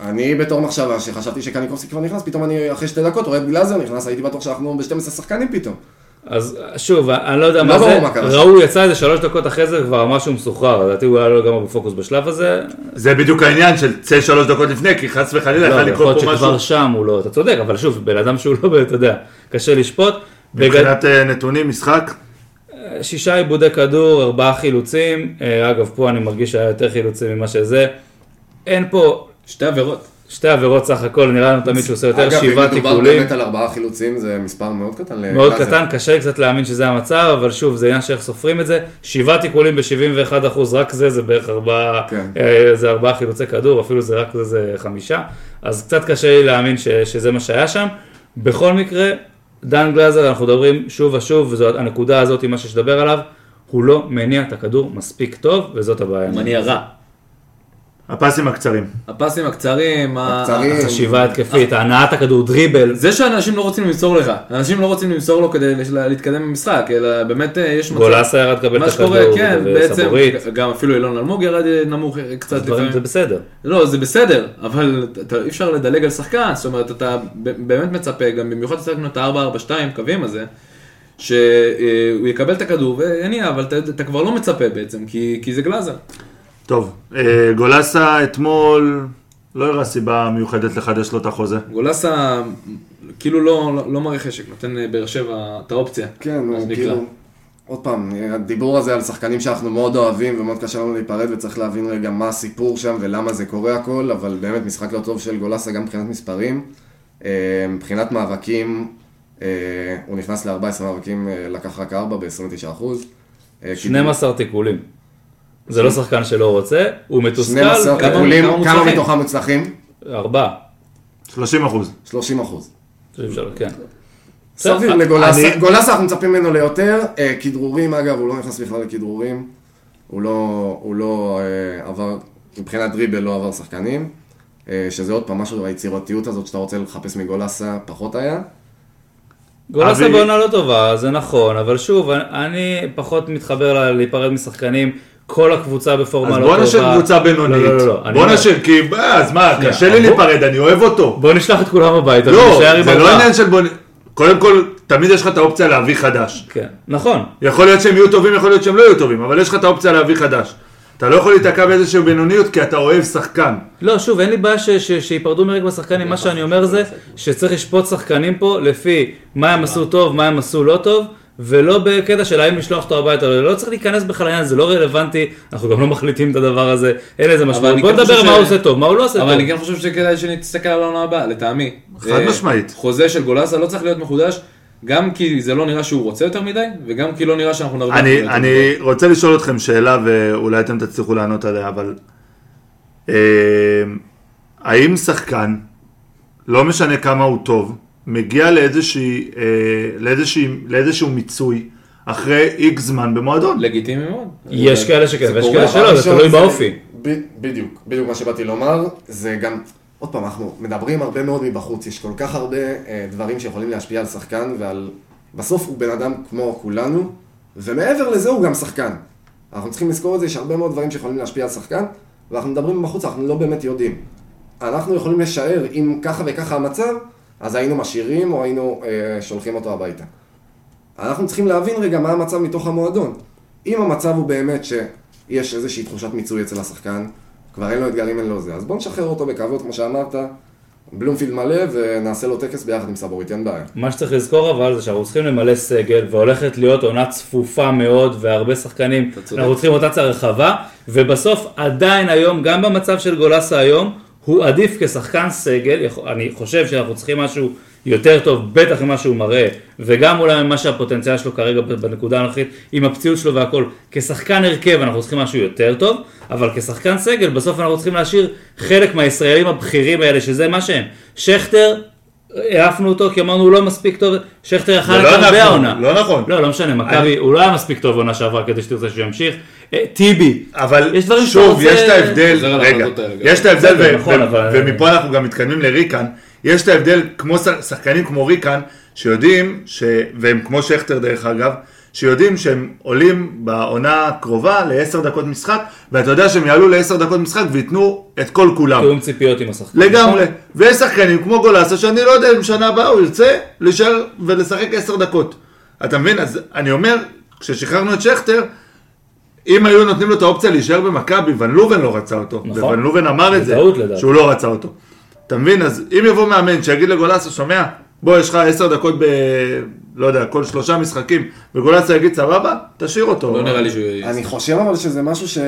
אני בתור מחשבה שחשבתי שקניקובסקי כבר נכנס, פתאום אני אחרי שתי דקות רואה את גלאזר נכנס, הייתי בטוח שאנחנו ב-12 שחקנים פתאום. אז שוב, אני לא יודע לא מה ברור זה, ראו יצא איזה שלוש דקות אחרי זה, כבר אמר שהוא מסוחרר, לדעתי הוא היה לא לגמרי בפוקוס בשלב הזה, זה בדיוק העניין של צא שלוש דקות לפני, כי חס וחלילה לא, יכול יכול לקרות להיות פה שכבר משהו. שם הוא לא, אתה צודק, אבל שוב, בן אדם שהוא לא, אתה יודע, קשה לשפוט. מבחינת אה, נתונים, משחק, שישה עיבודי כדור, ארבעה חילוצים, אה, אגב פה אני מרגיש שהיה יותר חילוצים ממה שזה, אין פה שתי עבירות. שתי עבירות סך הכל, נראה לנו תמיד שהוא עושה יותר, אגב, שבעה אם מדובר תיקולים, באמת על ארבעה חילוצים, זה מספר מאוד קטן מאוד. קטן, קשה לי קצת להאמין שזה המצב, אבל שוב, זה עניין שאיך סופרים את זה, שבעה תיקולים ב-71 אחוז, רק זה, זה בערך ארבעה, כן. אה, זה ארבעה חילוצי כדור, אפילו זה רק זה, זה חמישה, אז קצת קשה לי להאמין ש, שזה מה שהיה שם. בכל מקרה, דן גלאזר, אנחנו מדברים שוב ושוב, וזו הנקודה הזאת, מה שיש לדבר עליו, הוא לא מניע את הכדור מספיק טוב, וזאת הבעיה. מניע רע. הפסים הקצרים. הפסים הקצרים, הקצרים. החשיבה ההתקפית, הנעת הכדור, דריבל, זה שאנשים לא רוצים למסור לך, אנשים לא רוצים למסור לו כדי להתקדם במשחק, אלא באמת אה, יש מצב. גולסה ירד לקבל את הכדור, כן, בעצם, וסבורית, גם אפילו אילון אלמוג ירד אה, נמוך אה, קצת דברים לפעמים. זה בסדר. לא, זה בסדר, אבל אתה- אי אפשר לדלג על שחקן, זאת אומרת, אתה באמת מצפה, גם במיוחד שחקנו את ה-4-4-2 קווים הזה, שהוא יקבל את הכדור ויניע, אבל אתה, אתה כבר לא מצפה בעצם, כי, כי זה גלאזר. טוב, אה, גולסה אתמול לא הראה סיבה מיוחדת לחדש לו את החוזה. גולסה כאילו לא, לא, לא מראה חשק, נותן אה, באר שבע את האופציה. כן. כאילו... עוד פעם, הדיבור הזה על שחקנים שאנחנו מאוד אוהבים ומאוד קשה לנו להיפרד וצריך להבין רגע מה הסיפור שם ולמה זה קורה הכל, אבל באמת משחק לא טוב של גולסה גם מבחינת מספרים. אה, מבחינת מאבקים, הוא נכנס ל-14 מאבקים, לקח רק 4 ב-29 אחוז. אה, 12 תיקולים. זה לא שחקן שלא רוצה, הוא מתוסכל, 12 כמה- טיפולים, כמה? מתוכם מוצלחים? ארבעה. 30 אחוז. 30 אחוז. חושב שלא, כן. סביר לגולסה, גולסה אנחנו מצפים ממנו ליותר, אה, כדרורים אגב, הוא לא נכנס בכלל לכדרורים, הוא לא, הוא לא אה, עבר, מבחינת דריבל לא עבר שחקנים, אה, שזה עוד פעם משהו, היצירתיות הזאת שאתה רוצה לחפש מגולסה, פחות היה. גולסה אבי- בעונה לא טובה, זה נכון, אבל שוב, אני- פחות מתחבר ל- להיפרד משחקנים, כל הקבוצה בפורמה לא אז טובה. בוא נשאיר קבוצה בינונית. לא, לא, לא, אני בוא נשאיר, כי אז מה, קשה לי להיפרד, אני אוהב אותו. בוא נשלח את כולם הביתה, לא, זה לא. עניין של בוא... נ- קודם כל, תמיד יש לך את האופציה להביא חדש. כן, נכון. יכול להיות שהם יהיו טובים, יכול להיות שהם לא יהיו טובים, אבל יש לך את האופציה להביא חדש. אתה לא יכול להיתקע באיזושהי בינוניות כי אתה אוהב שחקן. לא, שוב, אין לי בעיה ש- ש- שיפרדו מרגע בשחקנים, מה שאני אומר זה שצריך לשפוט שחקנים פה לפי מה הם עשו טוב, מה הם עשו לא טוב, ולא בקטע של האם לשלוח אותו הביתה, לא לא צריך להיכנס בכלל לעניין, זה לא רלוונטי, אנחנו גם לא מחליטים את הדבר הזה, אין לזה משמעות. אני בוא כן נדבר מה הוא עושה טוב, מה הוא לא עושה אבל אני טוב. כן חושב שכדאי שנסתכל על העונה הבאה, לטעמי. חד אה, משמעית. חוזה של גולסה לא צריך להיות מחודש, גם כי זה לא נראה שהוא רוצה יותר מדי, וגם כי לא נראה שאנחנו נרוויח אני, אני. רוצה לשאול אתכם שאלה ואולי אתם תצליחו לענות עליה, אבל אה, האם שחקן, לא משנה כמה הוא טוב, מגיע לאיזושהי, אה, לאיזושהי, לאיזשהו מיצוי אחרי איקס זמן במועדון? לגיטימי מאוד. יש כאלה שכן, ויש. כאלה שלא, זה תלוי באופי. ב- בדיוק, בדיוק מה שבאתי לומר, זה גם, עוד פעם, אנחנו מדברים הרבה מאוד מבחוץ, יש כל כך הרבה אה, דברים שיכולים להשפיע על שחקן ועל... בסוף הוא בן אדם כמו כולנו, ומעבר לזה הוא גם שחקן. אנחנו צריכים לזכור את זה, יש הרבה מאוד דברים שיכולים להשפיע על שחקן, ואנחנו מדברים מבחוץ, אנחנו לא באמת יודעים. אנחנו יכולים לשער אם ככה וככה המצב, אז היינו משאירים או היינו אה, שולחים אותו הביתה. אנחנו צריכים להבין רגע מה המצב מתוך המועדון. אם המצב הוא באמת שיש איזושהי תחושת מיצוי אצל השחקן, כבר אין לו אתגרים, אין לו זה, אז בוא נשחרר אותו בכבוד, כמו שאמרת, בלומפילד מלא, ונעשה לו טקס ביחד עם סבורית, אין בעיה. מה שצריך לזכור אבל זה שאנחנו צריכים למלא סגל והולכת להיות עונה צפופה מאוד והרבה שחקנים. אנחנו צריכים רוטציה רחבה ובסוף עדיין היום, גם במצב של גולסה היום, הוא עדיף כשחקן סגל, אני חושב שאנחנו צריכים משהו יותר טוב, בטח ממה שהוא מראה, וגם אולי ממה שהפוטנציאל שלו כרגע בנקודה הנוכחית, עם הפציעות שלו והכל, כשחקן הרכב אנחנו צריכים משהו יותר טוב, אבל כשחקן סגל בסוף אנחנו צריכים להשאיר חלק מהישראלים הבכירים האלה, שזה מה שהם. שכטר, העפנו אותו כי אמרנו הוא לא מספיק טוב, שכטר יכל את לא הרבה נכון, העונה. לא נכון. לא, לא משנה, מכבי, הוא לא היה מספיק טוב עונה שעברה כדי שתרצה שהוא ימשיך. אה, טיבי, אבל יש דברים שאתה שוב, רוצה- יש את ההבדל, רגע. יש את ההבדל, ו- נכון, ו- אבל- ומפה אנחנו גם מתקדמים לריקן, יש את ההבדל כמו שחקנים כמו ריקן, שיודעים, ש- והם כמו שכטר דרך אגב, שיודעים שהם עולים בעונה הקרובה לעשר דקות משחק, ואתה יודע שהם יעלו לעשר דקות משחק וייתנו את כל כולם. תיאום ציפיות עם השחקן. לגמרי. ויש שחקנים כמו גולסה, שאני לא יודע אם שנה הבאה הוא ירצה להישאר ולשחק עשר דקות. אתה מבין? אז אני אומר, כששחררנו את שכטר, אם היו נותנים לו את האופציה להישאר במכבי, ון לובן לא רצה אותו. נכון. וון לובן אמר את זה. שהוא לא רצה אותו. אתה מבין? אז אם יבוא מאמן שיגיד לגולסה, שומע, בוא, יש לך עשר דקות ב... לא יודע, כל שלושה משחקים, וגולסה יגיד סבבה, תשאיר אותו. לא נראה לי שהוא. אני חושב אבל שזה משהו ש...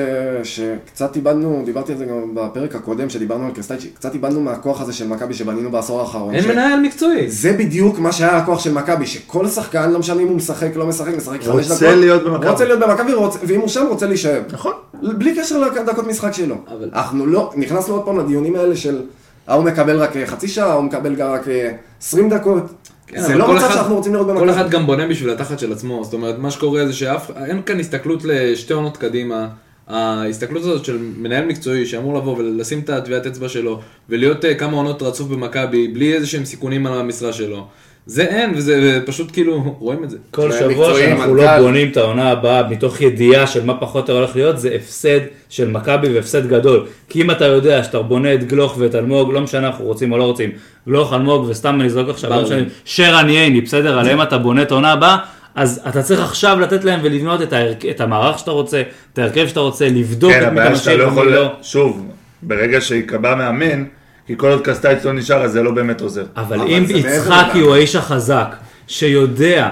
שקצת איבדנו, דיברתי על זה גם בפרק הקודם שדיברנו על קרסטייץ', קצת איבדנו מהכוח הזה של מכבי שבנינו בעשור האחרון. אין ש- מנהל מקצועי. זה בדיוק מה שהיה הכוח של מכבי, שכל שחקן, לא משנה אם הוא משחק, לא משחק, משחק חמש דקות. רוצה להיות במכבי. רוצה להיות במכבי, רוצה- ואם הוא שם, רוצה להישאר. נכון. בלי קשר לדקות משחק שלו. אבל- אנחנו לא, נכנסנו עוד פעם לדיונים האלה של ההוא מקבל רק אה, חצי שעה, ההוא מקבל רק אה, 20 דקות. כן, זה לא כל מצב אחד- שאנחנו רוצים לראות כל במכבי. אחד גם בונה בשביל התחת של עצמו, זאת אומרת, מה שקורה זה שאף, אין כאן הסתכלות לשתי עונות קדימה. ההסתכלות הזאת של מנהל מקצועי שאמור לבוא ולשים את הטביעת אצבע שלו ולהיות אה, כמה עונות רצוף במכבי בלי איזה שהם סיכונים על המשרה שלו. זה אין, וזה פשוט כאילו, רואים את זה. כל שבוע שאנחנו מנכ"ל. לא בונים את העונה הבאה מתוך ידיעה של מה פחות או הולך להיות, זה הפסד של מכבי והפסד גדול. כי אם אתה יודע שאתה בונה את גלוך ואת אלמוג, לא משנה אנחנו רוצים או לא רוצים, גלוך, אלמוג וסתם אני זורק עכשיו, לא. משנה, שרן ייני, בסדר, עליהם אתה בונה את העונה הבאה. אז אתה צריך עכשיו לתת להם ולבנות את, ההרכ... את המערך שאתה רוצה, את ההרכב שאתה רוצה, לבדוק כן, את מי אתה הבעיה שאתה משאיר לא יכול, לא. שוב, ברגע שיקבע מאמן, כי כל עוד קסטייץ' לא נשאר, אז זה לא באמת עוזר. אבל אבל אם יצחקי. הוא האיש החזק, שיודע,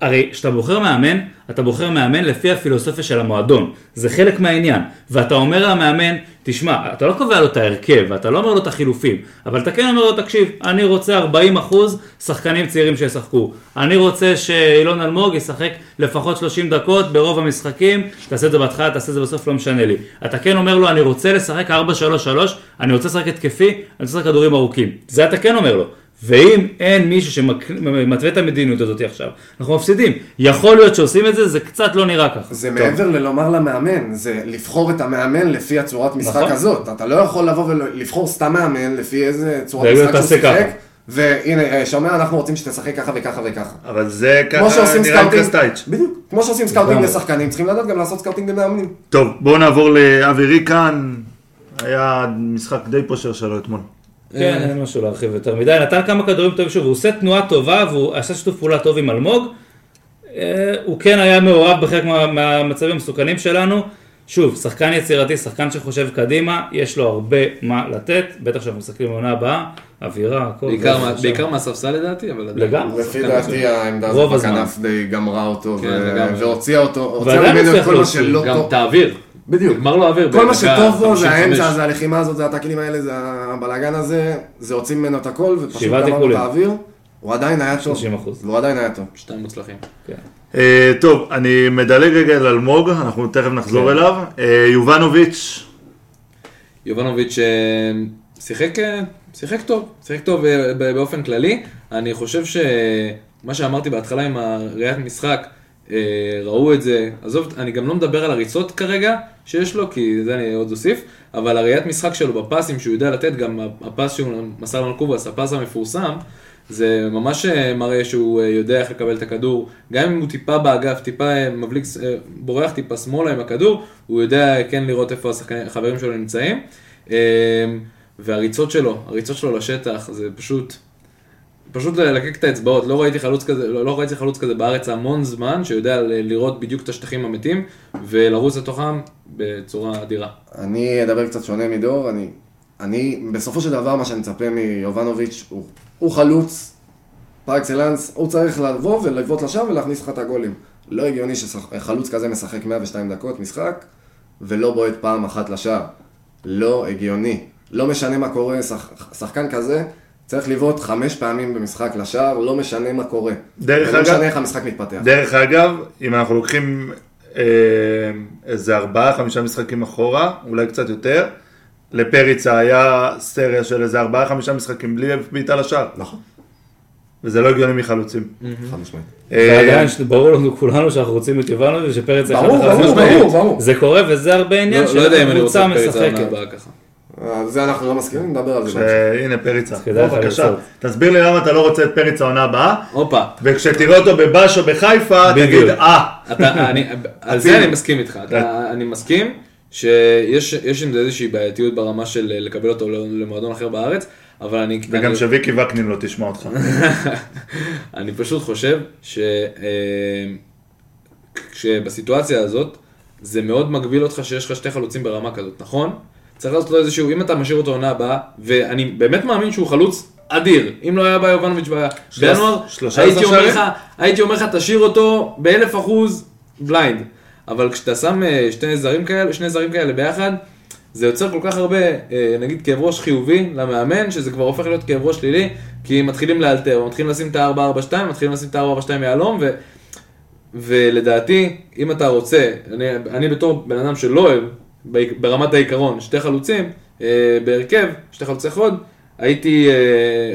הרי כשאתה בוחר מאמן, אתה בוחר מאמן לפי הפילוסופיה של המועדון, זה חלק מהעניין, ואתה אומר למאמן, תשמע, אתה לא קובע לו את ההרכב, ואתה לא אומר לו את החילופים, אבל אתה כן אומר לו, תקשיב, אני רוצה 40 אחוז שחקנים צעירים שישחקו, אני רוצה שאילון אלמוג ישחק לפחות 30 דקות ברוב המשחקים, תעשה את זה בהתחלה, תעשה את זה בסוף, לא משנה לי. אתה כן אומר לו, אני רוצה לשחק 4-3-3, אני רוצה לשחק התקפי, אני רוצה לשחק כדורים ארוכים, זה אתה כן אומר לו. ואם אין מישהו שמתווה את המדיניות הזאת עכשיו, אנחנו מפסידים. יכול להיות שעושים את זה, זה קצת לא נראה ככה. זה מעבר ללומר למאמן, זה לבחור את המאמן לפי הצורת משחק נכון. הזאת. אתה לא יכול לבוא ולבחור סתם מאמן לפי איזה צורת משחק שהוא. שיחק. והנה, אה, שומע, אנחנו רוצים שתשחק ככה וככה וככה. אבל זה ככה נראה עם קרסטאיץ'. בדיוק, כמו שעושים scouting. לשחקנים, צריכים לדעת גם לעשות scouting למאמנים. טוב, בואו נעבור לאבי ריקן. היה משחק די פושר שלו אתמול. כן, אין משהו להרחיב יותר מדי, נתן כמה כדורים טובים, שוב, הוא עושה תנועה טובה והוא עשה שיתוף פעולה טוב עם אלמוג. אה, הוא כן היה מעורב בחלק מה- מהמצבים המסוכנים שלנו. שוב, שחקן יצירתי, שחקן שחושב קדימה, יש לו הרבה מה לתת, בטח כשאנחנו מסתכלים בעונה הבאה, אווירה, הכל. בעיקר מה-. בעיקר מהספסל לדעתי, אבל עדיין. לגמרי. לפי דעתי. העמדה הזאת. בכנף די גמרה אותו, כן, ו-. והוציאה אותו, הוציאה ממנו את כל מה. שלא גם טוב. את האוויר. בדיוק. נגמר לו האוויר. כל מה שטוב בו זה 55. האמצע, זה הלחימה הזאת, זה הטאקלים האלה, זה הבלאגן הזה, זה הוציא ממנו את הכל, ופשוט שבעה גמר לו את. האוויר. הוא עדיין היה טוב. 30%. והוא עדיין היה טוב. שתיים מוצלחים. אה, טוב, אני מדלג רגע על אלמוג, אנחנו תכף נחזור כן. אליו. אה, יובנוביץ', יובנוביץ' אה, שיחק, שיחק טוב, שיחק טוב באופן כללי. אני חושב שמה שאמרתי בהתחלה עם הראיית משחק, ראו את זה, עזוב, אני גם לא מדבר על הריצות כרגע שיש לו, כי זה אני עוד אוסיף, אבל הראיית משחק שלו בפסים שהוא יודע לתת, גם הפס שהוא מסר לנו קובאס, הפס המפורסם, זה ממש אה, מראה שהוא אה, יודע איך לקבל את הכדור, גם אם הוא טיפה באגף, טיפה אה, מבליק, אה, בורח טיפה שמאלה עם הכדור, הוא יודע כן לראות איפה החברים שלו נמצאים. אה, והריצות שלו, הריצות שלו לשטח, זה פשוט, פשוט ללקק את האצבעות, לא ראיתי חלוץ כזה, לא, לא ראיתי חלוץ כזה בארץ המון זמן, שיודע לראות בדיוק את השטחים המתים, ולרוץ לתוכם בצורה אדירה. אני אדבר קצת שונה מדור, אני, אני, בסופו של דבר מה שאני מצפה מיובנוביץ' הוא, הוא חלוץ, פר אקסלנס, הוא צריך לבוא ולבעוט לשם ולהכניס לך את הגולים. לא הגיוני שחלוץ כזה משחק 102 דקות משחק, ולא בועט פעם אחת לשער. לא הגיוני. לא משנה מה קורה, שח, שחקן כזה צריך לבעוט חמש פעמים במשחק לשער, לא משנה מה קורה. דרך אגב- משנה איך המשחק מתפתח. דרך אגב, אם אנחנו לוקחים אה, איזה ארבעה, חמישה משחקים אחורה, אולי קצת יותר, לפריצה היה סריה של איזה ארבעה, חמישה משחקים בלי בעיטה לשער, נכון, וזה לא הגיוני מחלוצים. חד משמעית. אה, ועדיין ברור לנו כולנו שאנחנו רוצים את יובנוביץ' ושפרץ אחד ברור, אחד ברור. ברור, ברור. זה קורה וזה הרבה עניין לא, לא יודע אם אני רוצה הקבוצה את פריצה העונה משחקת. על זה אנחנו לא מסכימים, נדבר על זה. שהנה פריצה, בבקשה. תסביר לי למה אתה לא רוצה את פריצה העונה הבאה, הופה, וכשתראה אותו בבאש או בחיפה, תגיד. אה, על זה אני מסכים איתך, אני מסכים שיש יש עם זה איזושהי בעייתיות ברמה של לקבל אותו למועדון אחר בארץ, אבל אני... וגם שוויקי וקנין לא תשמע אותך. אני פשוט חושב. אה, שבסיטואציה הזאת, זה מאוד מגביל אותך שיש לך שתי חלוצים ברמה כזאת, נכון? צריך לעשות לו איזשהו, אם אתה משאיר אותו עונה הבאה, ואני באמת מאמין שהוא חלוץ אדיר, אם לא היה בא יובנוביץ' בינואר, הייתי אומר? לך, הייתי אומר לך, תשאיר אותו באלף אחוז בליינד. אבל כשאתה שם אה, שני זרים כאלה, שני זרים כאלה ביחד, זה יוצר כל כך הרבה, אה, נגיד כאב ראש חיובי למאמן, שזה כבר הופך להיות כאב ראש שלילי, כי מתחילים לאלתר, מתחילים לשים את ה-442, מתחילים לשים את ה-442 יהלום, ו... ולדעתי, אם אתה רוצה, אני, אני בתור בן אדם שלא אוהב, ברמת העיקרון, שתי חלוצים אה, בהרכב, שתי חלוצי חוד, הייתי אה,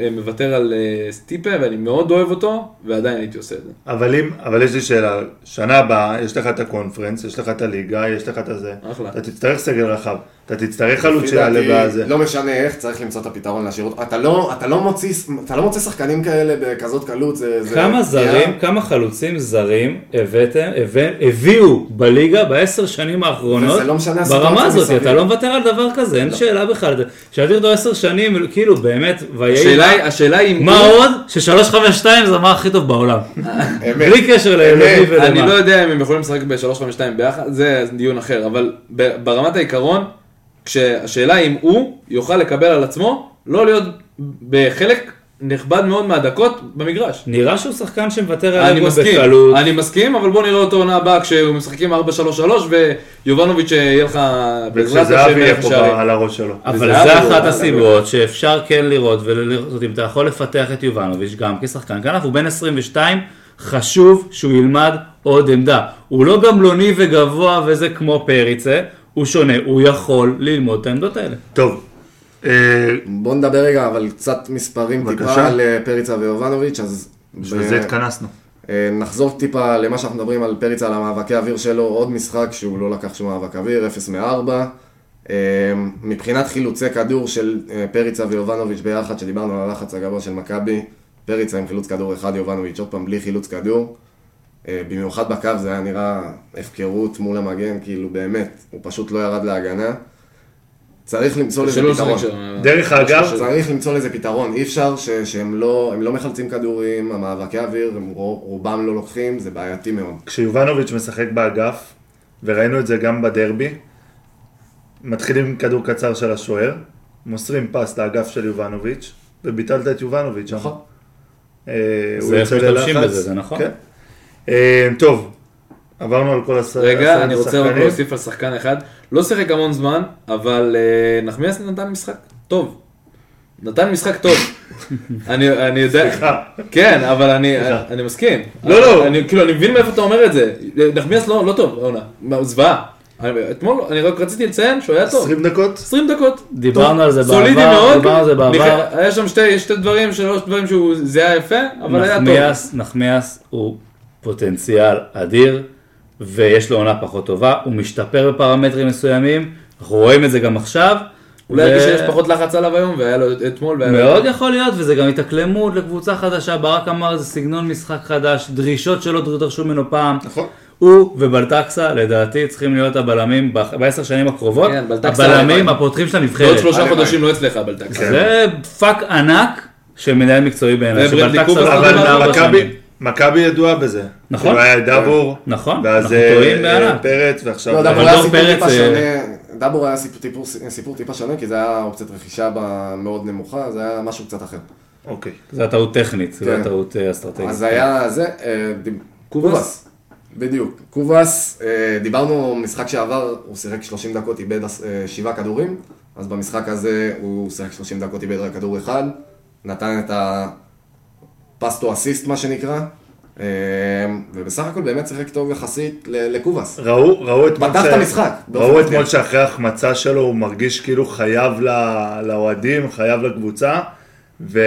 אה, מוותר על סטיפה, ואני מאוד אוהב אותו, ועדיין הייתי עושה את זה. אבל אם, אבל יש לי שאלה, שנה הבאה יש לך את הקונפרנס, יש לך את הליגה, יש לך את הזה, אחלה. אתה תצטרך סגל רחב, אתה תצטרך חלוץ שיעלה בזה. לא משנה איך, צריך למצוא את הפתרון להשאיר אותו. אתה לא, אתה לא מוציא, אתה לא מוצא שחקנים כאלה בכזאת קלות, זה... זה כמה. זרים, כמה חלוצים זרים הבאתם, הבא- הביאו בליגה בעשר שנים האחרונות, וזה לא משנה ברמה הזאת, מסביב. אתה לא מוותר על דבר כזה, אין שאלה בכלל, שאלתי אותו עשר שנים, כאילו באמת, ויהי השאלה היא, השאלה היא מה הוא- עוד? ש-352 זה מה הכי טוב בעולם. בלי קשר למי אמת. אני לא ולמה. יודע אם הם יכולים לשחק ב-352 ביחד, זה דיון אחר, אבל ברמת העיקרון, כשהשאלה היא אם הוא יוכל לקבל על עצמו, לא להיות בחלק נכבד מאוד מהדקות במגרש. נראה שהוא שחקן שמוותר על אני אגו מסכים, בקלות. אני מסכים, אבל בוא נראה אותו עונה הבאה כשהוא משחקים 4-3-3 ויובנוביץ' יהיה לך וכשזהבי יהיה מלך פה. על הראש שלו. אבל זה אחת הסיבות שאפשר כן לראות ולראות אם אתה יכול לפתח את יובנוביץ' גם כשחקן כנף, הוא בן 22, חשוב שהוא ילמד עוד עמדה. הוא לא גמלוני וגבוה וזה כמו פריצה, הוא שונה, הוא יכול ללמוד את העמדות האלה. טוב, אה, בוא נדבר רגע, אבל קצת מספרים בבקשה. טיפה על אה, פריצה ויובנוביץ', אז... בשביל ב- זה התכנסנו. אה, נחזור טיפה למה שאנחנו מדברים על פריצה, על המאבקי אוויר שלו, עוד משחק שהוא לא לקח שום מאבק אוויר, 0 מ-4. מבחינת חילוצי כדור של פריצה ויובנוביץ' ביחד, שדיברנו על הלחץ הגבוה של מכבי, פריצה עם חילוץ כדור אחד, יובנוביץ' עוד פעם בלי חילוץ כדור. אה, במיוחד בקו זה היה נראה הפקרות מול המגן, כאילו באמת, הוא פשוט לא ירד להגנה. צריך למצוא לזה פתרון. שם. דרך אגב, צריך למצוא לזה פתרון, אי אפשר ש, שהם לא, הם לא מחלצים כדורים, המאבקי אוויר, הם רוב- רובם לא לוקחים, זה בעייתי מאוד. כשיובנוביץ' משחק באגף, וראינו את זה גם בדרבי, מתחילים עם כדור קצר של השוער, מוסרים פס לאגף של יובנוביץ', וביטלת את יובנוביץ'. שם. נכון. אה, זה איך משתמשים. בזה, זה נכון. כן. אה, טוב, עברנו על כל הס... רגע, אני רוצה רק השחקנים. להוסיף על שחקן אחד. לא שיחק המון זמן, אבל אה, נחמיאס נתן משחק טוב. נתן משחק טוב. אני אני יודע, סליחה. כן, אבל אני אני מסכים. לא, לא. אני כאילו, אני מבין מאיפה אתה אומר את זה. נחמיאס לא לא טוב, העונה. מה, זוועה. אתמול, אני רק רציתי לציין שהוא היה טוב. 20 דקות? 20 דקות. דיברנו טוב, על זה סולידי בעבר, מאוד. דיברנו על זה בעבר. היה שם שתי שתי דברים, שלוש דברים שהוא זיהה יפה, אבל היה טוב. נחמיאס, נחמיאס הוא פוטנציאל אדיר, ויש לו עונה פחות טובה, הוא משתפר בפרמטרים מסוימים, אנחנו רואים את זה גם עכשיו. אולי ו- שיש פחות לחץ עליו היום, והיה לו אתמול. והיה לו- מאוד יכול להיות, וזה גם התאקלמות לקבוצה חדשה, ברק אמר זה סגנון משחק חדש, דרישות שלא דרשו ממנו פעם. נכון. הוא ובלטקסה לדעתי צריכים להיות הבלמים בעשר שנים הקרובות, כן, בלטקסה הבלמים. הפותחים של בעוד הנבחרת. שלושה הלוואי. חודשים לא אצלך בלטקס. זה פאק ענק של מנהל מקצועי בעיניי, שבלטקסה לא עבד מכבי, שנים. מכבי ידועה בזה. נכון. כאילו היה את דאבור, נכון, ואז אה, אה. פרץ, ועכשיו... לא, אבל דאבור היה סיפור טיפה אה, שונה, דאבור היה סיפור, סיפור, סיפור טיפה שונה, כי זה היה אופציית רכישה ב- מאוד נמוכה, זה היה משהו קצת אחר. אוקיי. זו הייתה טעות טכנית, זו כן. הייתה טעות אה, אסטרטגית. אז היה זה, אה, דיב- קובאס. קובאס, בדיוק. קובאס, אה, דיברנו, משחק שעבר, הוא שיחק 30 דקות, איבד אה, שבעה כדורים, אז במשחק הזה הוא שיחק 30 דקות, איבד רק כדור אחד, נתן את הפסטו אסיסט, מה שנקרא, אה, ובסך הכל באמת שיחק טוב יחסית ל- לקובאס. ראו, ראו אתמול פתח את המשחק, ראו. אתמול שאחרי ההחמצה שלו הוא מרגיש כאילו חייב ל- לאוהדים, חייב לקבוצה, והוא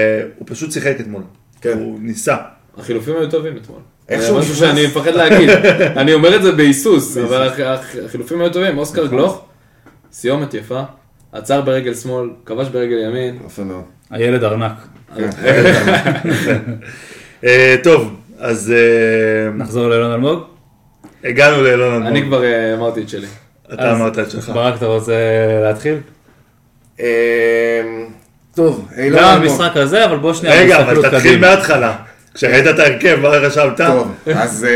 פשוט שיחק אתמול. כן. הוא ניסה. החילופים היו טובים אתמול. איך זה שהוא משהו. שאני מפחד להגיד. אני אומר את זה בהיסוס, אבל הח- הח- החילופים היו טובים. אוסקר גלוך, סיומת יפה, עצר ברגל שמאל, כבש ברגל ימין. יפה מאוד. הילד ארנק. אה, טוב, אז אה, נחזור לאלון אלמוג. הגענו לאלון אלמוג. אני כבר אה, אמרתי את שלי. אתה אמרת את שלך. ברק, אתה רוצה להתחיל? טוב, אילון לא אלמוג. המשחק הזה, אבל בוא שנייה, רגע, אבל תתחיל. מההתחלה. כשראית את ההרכב, מה חשבת? טוב, אז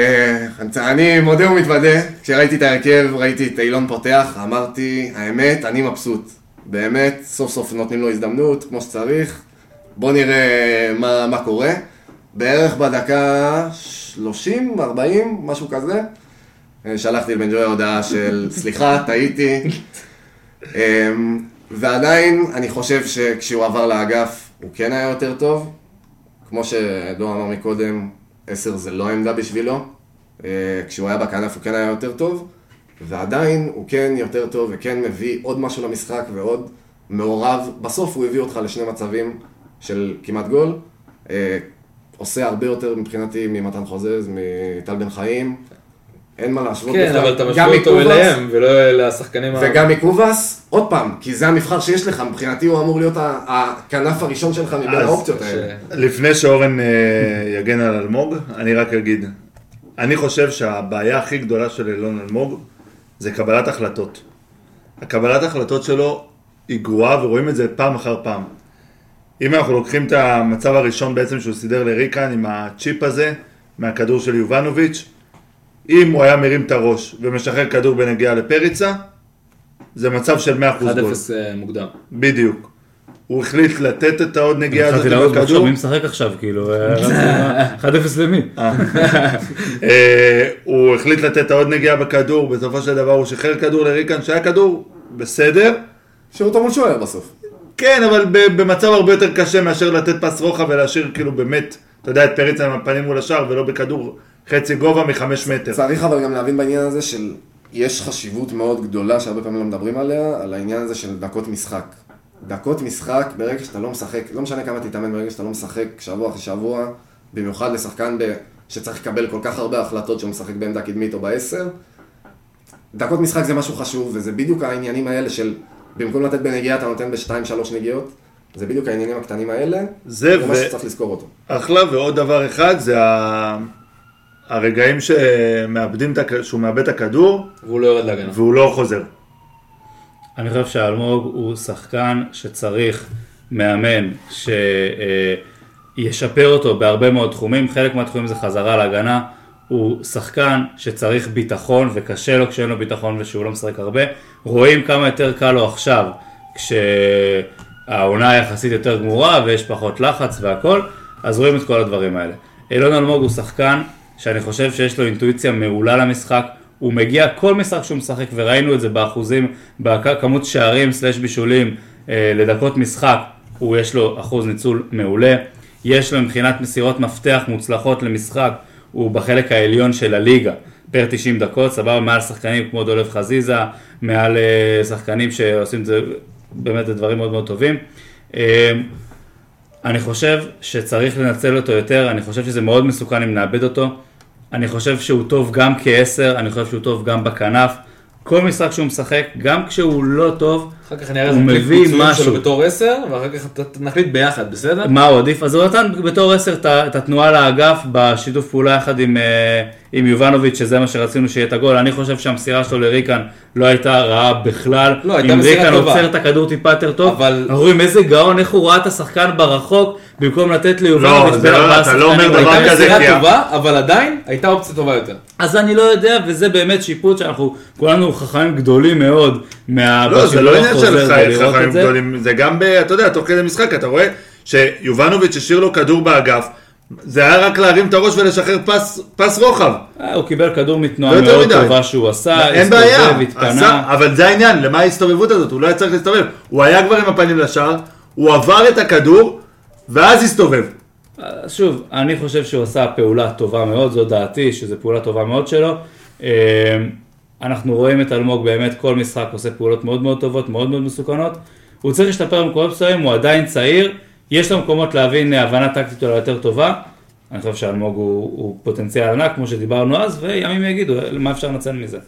אני מודה ומתוודה, כשראיתי את ההרכב, ראיתי את אילון פותח, אמרתי, האמת, אני מבסוט. באמת, סוף סוף נותנים לו הזדמנות, כמו שצריך. בוא נראה מה, מה קורה. בערך בדקה 30, 40, משהו כזה. אה, שלחתי לבן ג'וי הודעה של סליחה, טעיתי. אמ, ועדיין, אני חושב שכשהוא עבר לאגף, הוא כן היה יותר טוב. כמו שדור אמר מקודם, 10 זה לא העמדה בשבילו. אה, כשהוא היה בכנף הוא כן היה יותר טוב, ועדיין הוא כן יותר טוב וכן מביא עוד משהו למשחק ועוד מעורב. בסוף הוא הביא אותך לשני מצבים של כמעט גול. אה, עושה הרבה יותר מבחינתי ממתן חוזז, מטל בן חיים. אין מה להשוות כן, בכלל. אבל אתה גם משווה אותו מקובס אליהם, ולא לשחקנים ה... וגם מקובס, עוד פעם, כי זה המבחר שיש לך, מבחינתי הוא אמור להיות הכנף הראשון שלך מבין האופציות ש- האלה. לפני שאורן אה, יגן על אלמוג, אני רק אגיד, אני חושב שהבעיה הכי גדולה של אילון אלמוג זה קבלת החלטות. הקבלת החלטות שלו היא גרועה ורואים את זה פעם אחר פעם. אם אנחנו לוקחים את המצב הראשון בעצם שהוא סידר לריקן עם הצ'יפ הזה מהכדור של יובנוביץ', אם הוא היה מרים את הראש ומשחרר כדור בנגיעה לפריצה, זה מצב של 100% 1-0 גול. אה, מוקדם. בדיוק. הוא החליט לתת את העוד נגיעה הזאת התחלתי לעלות בכדור. מי משחק עכשיו, כאילו, אה, 1-0 למי? אה, הוא החליט לתת את העוד נגיעה בכדור, בסופו של דבר הוא שחרר כדור לריקן שהיה כדור בסדר, שירות מול שוער בסוף. כן, אבל במצב הרבה יותר קשה מאשר לתת פס רוחב ולהשאיר כאילו באמת, אתה יודע, את פריץ עם הפנים מול השער ולא בכדור חצי גובה מחמש מטר. צריך אבל גם להבין בעניין הזה של, יש חשיבות מאוד גדולה שהרבה פעמים לא מדברים עליה, על העניין הזה של דקות משחק. דקות משחק, ברגע שאתה לא משחק, לא משנה כמה תתאמן, ברגע שאתה לא משחק שבוע אחרי שבוע, במיוחד לשחקן ב, שצריך לקבל כל כך הרבה החלטות שהוא משחק בעמדה קדמית או בעשר, דקות משחק זה משהו חשוב, וזה בדיוק העניינים האלה של, במקום לתת בנגיעה אתה נותן בשתיים שלוש נגיעות, זה בדיוק העניינים הקטנים האלה, זה ו- מה שצריך לזכור אותו. אחלה, ועוד דבר אחד זה ה... הרגעים שמאבדים את הכ... שהוא מאבד את הכדור והוא לא יורד להגנה. והוא לא חוזר. אני חושב שאלמוג הוא שחקן שצריך מאמן שישפר אותו בהרבה מאוד תחומים, חלק מהתחומים זה חזרה להגנה, הוא שחקן שצריך ביטחון וקשה לו כשאין לו ביטחון ושהוא לא משחק הרבה, רואים כמה יותר קל לו עכשיו כשהעונה יחסית יותר גמורה ויש פחות לחץ והכל, אז רואים את כל הדברים האלה. אילון אלמוג הוא שחקן שאני חושב שיש לו אינטואיציה מעולה למשחק, הוא מגיע כל משחק שהוא משחק וראינו את זה באחוזים, בכמות שערים סלש בישולים אה, לדקות משחק, הוא יש לו אחוז ניצול מעולה, יש לו מבחינת מסירות מפתח מוצלחות למשחק, הוא בחלק העליון של הליגה, פר 90 דקות, סבבה, מעל שחקנים כמו דולב חזיזה, מעל אה, שחקנים שעושים את זה באמת דברים מאוד מאוד טובים. אה, אני חושב שצריך לנצל אותו יותר, אני חושב שזה מאוד מסוכן אם נאבד אותו. אני חושב שהוא טוב גם כעשר, אני חושב שהוא טוב גם בכנף. כל משחק שהוא משחק, גם כשהוא לא טוב, אחר כך נראה הוא איזה קליפ. שלו בתור 10, ואחר כך נחליט ביחד, בסדר? מה הוא עדיף? אז הוא נתן בתור עשר את ה- את התנועה לאגף בשיתוף פעולה יחד עם, אה, עם יובנוביץ', שזה מה שרצינו שיהיה את הגול. אני חושב שהמסירה שלו לריקן לא הייתה רעה בכלל. לא, הייתה אם מסירה ריקן טובה. עוצר את הכדור טיפה יותר טוב, אבל- אנחנו רואים איזה גאון, איך הוא ראה את השחקן ברחוק, במקום לתת ליובנוביץ' זה בין לא- ארבעה אתה לא אומר שחקנים. דבר הייתה כזה, מסירה כי ה- טובה, אבל עדיין הייתה אופציה טובה יותר. אז אני לא יודע, וזה באמת שיפוט שאנחנו כולנו חכמים גדולים מאוד מה... לא, זה לא עניין החוזר של ולראות חכמים את זה. גדולים, זה גם, ב- אתה יודע, תוך כדי משחק, אתה רואה שיובנוביץ' השאיר לו כדור באגף, זה היה רק להרים את הראש ולשחרר פס- פס רוחב. אה, הוא קיבל כדור מתנועה לא מאוד מדי. טובה שהוא עשה, אין בעיה, הסתובב, התפנה. עשה- אבל זה העניין, למה ההסתובבות הזאת? הוא לא היה צריך להסתובב. הוא היה כבר עם הפנים לשער, הוא עבר את הכדור, ואז הסתובב. אז שוב, אני חושב שהוא עשה פעולה טובה מאוד, זו דעתי, שזו פעולה טובה מאוד שלו. אנחנו רואים את אלמוג באמת כל משחק עושה פעולות מאוד מאוד טובות, מאוד מאוד מסוכנות. הוא צריך להשתפר במקומות מסוימים, הוא עדיין צעיר, יש לו מקומות להבין אה, הבנה טקטית אולי יותר טובה. אני חושב שאלמוג הוא, הוא פוטנציאל ענק, כמו שדיברנו אז, וימים יגידו מה אפשר לנצל מזה.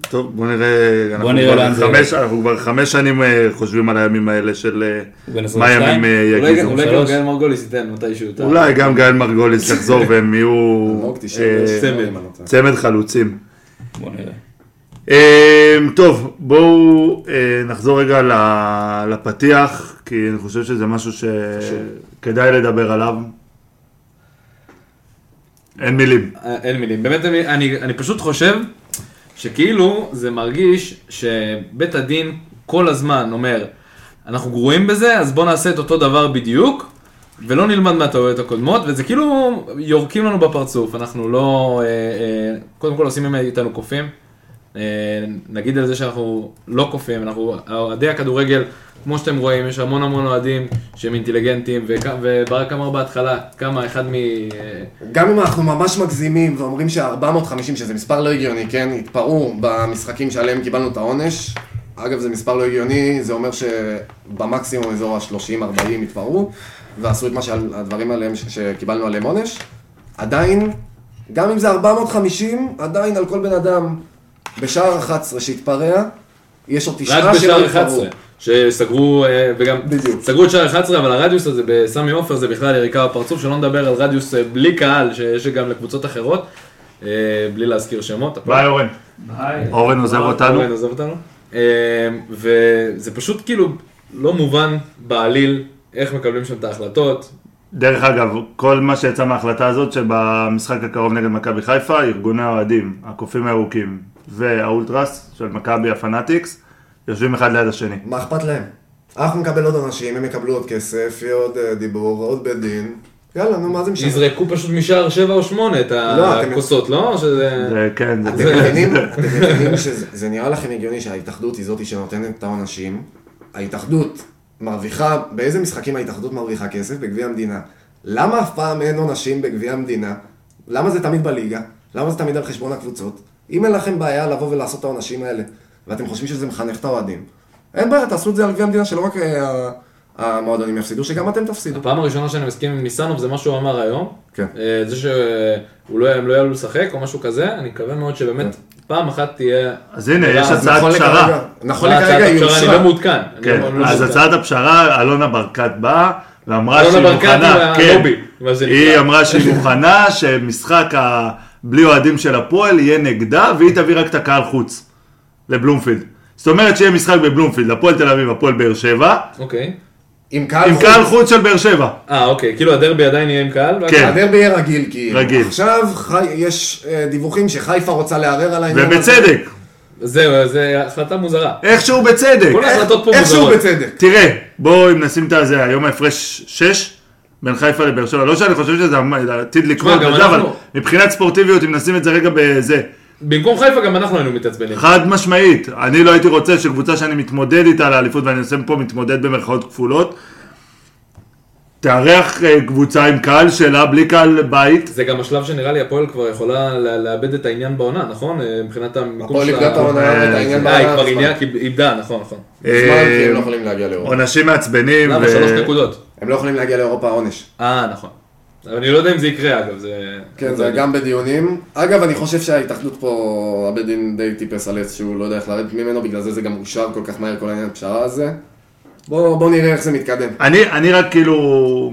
טוב, בוא נראה, אנחנו נראה כבר לאן זה חמש- אנחנו כבר חמש שנים אה, חושבים על הימים האלה של אה, מה 22? ימים אה, אולי יגידו. אולי גם. גאל מרגוליס ייתן מתישהו. אולי גם גאל מרגוליס יחזור והם יהיו אלמוג 96, צמד. לא חלוצים. בוא נראה. אה, טוב, בואו נחזור רגע לפתיח, כי אני חושב שזה משהו שכדאי לדבר עליו. אין מילים. אין מילים. באמת, אני, אני פשוט חושב שכאילו זה מרגיש שבית הדין כל הזמן אומר, אנחנו גרועים בזה, אז בואו נעשה את אותו דבר בדיוק, ולא נלמד מהטעויות הקודמות, וזה כאילו יורקים לנו בפרצוף, אנחנו לא, אה, אה, קודם כל עושים מאיתנו קופים. אה, נגיד על זה שאנחנו לא קופים, אנחנו, אוהדי הכדורגל, כמו שאתם רואים, יש המון המון אוהדים שהם אינטליגנטים, וברק אמר בהתחלה, כמה אחד מ... גם אם אנחנו ממש מגזימים ואומרים שה-450, שזה מספר לא הגיוני, כן, התפרעו במשחקים שעליהם קיבלנו את העונש. אגב, זה מספר לא הגיוני, זה אומר שבמקסימום אזור ה-30-40 התפרעו, ועשו את מה שהדברים עליהם, שקיבלנו עליהם עונש. עדיין, גם אם זה 450, עדיין על כל בן אדם בשער 11 שהתפרע, יש עוד רק תשעה שלא בשער התפרעו. 11, שסגרו, אה, וגם בדיוק. סגרו את שער 11, אבל הרדיוס הזה בסמי עופר זה בכלל יריקה בפרצוף, שלא נדבר על רדיוס אה, בלי קהל, שיש גם לקבוצות אחרות, אה, בלי להזכיר שמות. ביי אורן. אורן עוזב אותנו. אורן עוזב אותנו. וזה פשוט כאילו לא מובן בעליל איך מקבלים שם את ההחלטות. דרך אגב, כל מה שיצא מההחלטה הזאת שבמשחק הקרוב נגד מכבי חיפה, ארגוני האוהדים, הקופים הירוקים והאולטרס של מכבי הפנאטיקס, יושבים אחד ליד השני. מה אכפת להם? אנחנו נקבל עוד אנשים, הם יקבלו עוד כסף, יהיה עוד אה, דיבור, עוד בית דין. יאללה, נו, מה זה משנה? יזרקו פשוט משער 7 או 8 את לא, אתם- הכוסות, לא? שזה... זה כן, זה... אתם מבינים, שזה זה נראה לכם הגיוני שההתאחדות היא זאתי שנותנת את העונשים. ההתאחדות מרוויחה, באיזה משחקים ההתאחדות מרוויחה כסף? בגביע המדינה. למה אף פעם אין עונשים בגביע המדינה? למה זה תמיד בליגה? למה זה תמיד על חשבון הקבוצות? אם אין לכם בעיה לבוא ולעשות את העונשים האלה, ואתם חושבים שזה מחנך את האוהדים, אין בעיה, תעשו את זה על גביע המדינה, שלא רק אה, המועדונים יפסידו, שגם אתם תפסידו. הפעם הראשונה שאני מסכים עם ניסנוב זה מה שהוא אמר היום. כן. אה, זה שהוא לא, הם לא יעלו לשחק או משהו כזה, אני מקווה מאוד שבאמת פעם אחת תהיה... אז הנה, יש אז הצעת נכון פשרה. לכרגע- נכון לכרגע היא הפשרה, אני אושרה. לא מעודכן. אני כן, לא- לא אז מעודכן. הצעת הפשרה, אלונה ברקת באה ואמרה אלונה שהיא ברקת מוכנה, היא כן. היא אמרה שהיא מוכנה שמשחק ה- בלי אוהדים של הפועל יהיה נגדה והיא תביא רק את הקהל חוץ. לבלומפילד. זאת אומרת שיהיה משחק בבלומפילד, הפועל תל אביב, הפועל באר שבע, אוקיי. עם קהל עם חוץ. קהל חוץ של באר שבע. אה, אוקיי, כאילו הדרבי עדיין יהיה עם קהל? כן. הדרבי יהיה רגיל, כאילו. רגיל. עכשיו חי... יש אה, דיווחים שחיפה רוצה לערער על העניין הזה. ובצדק, זהו, זו החלטה מוזרה. איכשהו בצדק. כל ההחלטות פה איכשהו מוזרות. בצדק. תראה, בואו אם נשים את הזה, היום ההפרש 6 בין חיפה לבאר שבע, לא שאני חושב שזה עתיד לקרות, אבל אנחנו- מבחינת ספורטיביות, אם נשים את זה רגע בזה, במקום חיפה גם אנחנו היינו מתעצבנים. חד משמעית, אני לא הייתי רוצה שקבוצה שאני מתמודד איתה על האליפות, ואני עושה פה מתמודד במרכאות כפולות, תארח אה, קבוצה עם קהל שלה, בלי קהל בית, זה גם השלב שנראה לי הפועל כבר יכולה לה- לאבד את העניין בעונה, נכון? אה, מבחינת המיקום הפועל של איבדה את העונה, אה, את העניין אה, היא בעונה. כבר כי איבדה, נכון, נכון. לא. עונשים מעצבנים, למה? שלוש נקודות. הם לא יכולים להגיע לאירופה עונש. אה, נכון. אני לא יודע אם זה יקרה אגב, זה... כן, זה גם בדיונים. אגב, אני חושב שההתאחדות פה, הבית דין די טיפס על עץ שהוא לא יודע איך לרדת ממנו, בגלל זה זה גם אושר כל כך מהר, כל העניין הפשרה הזה. בואו בוא נראה איך זה מתקדם. אני, אני רק כאילו,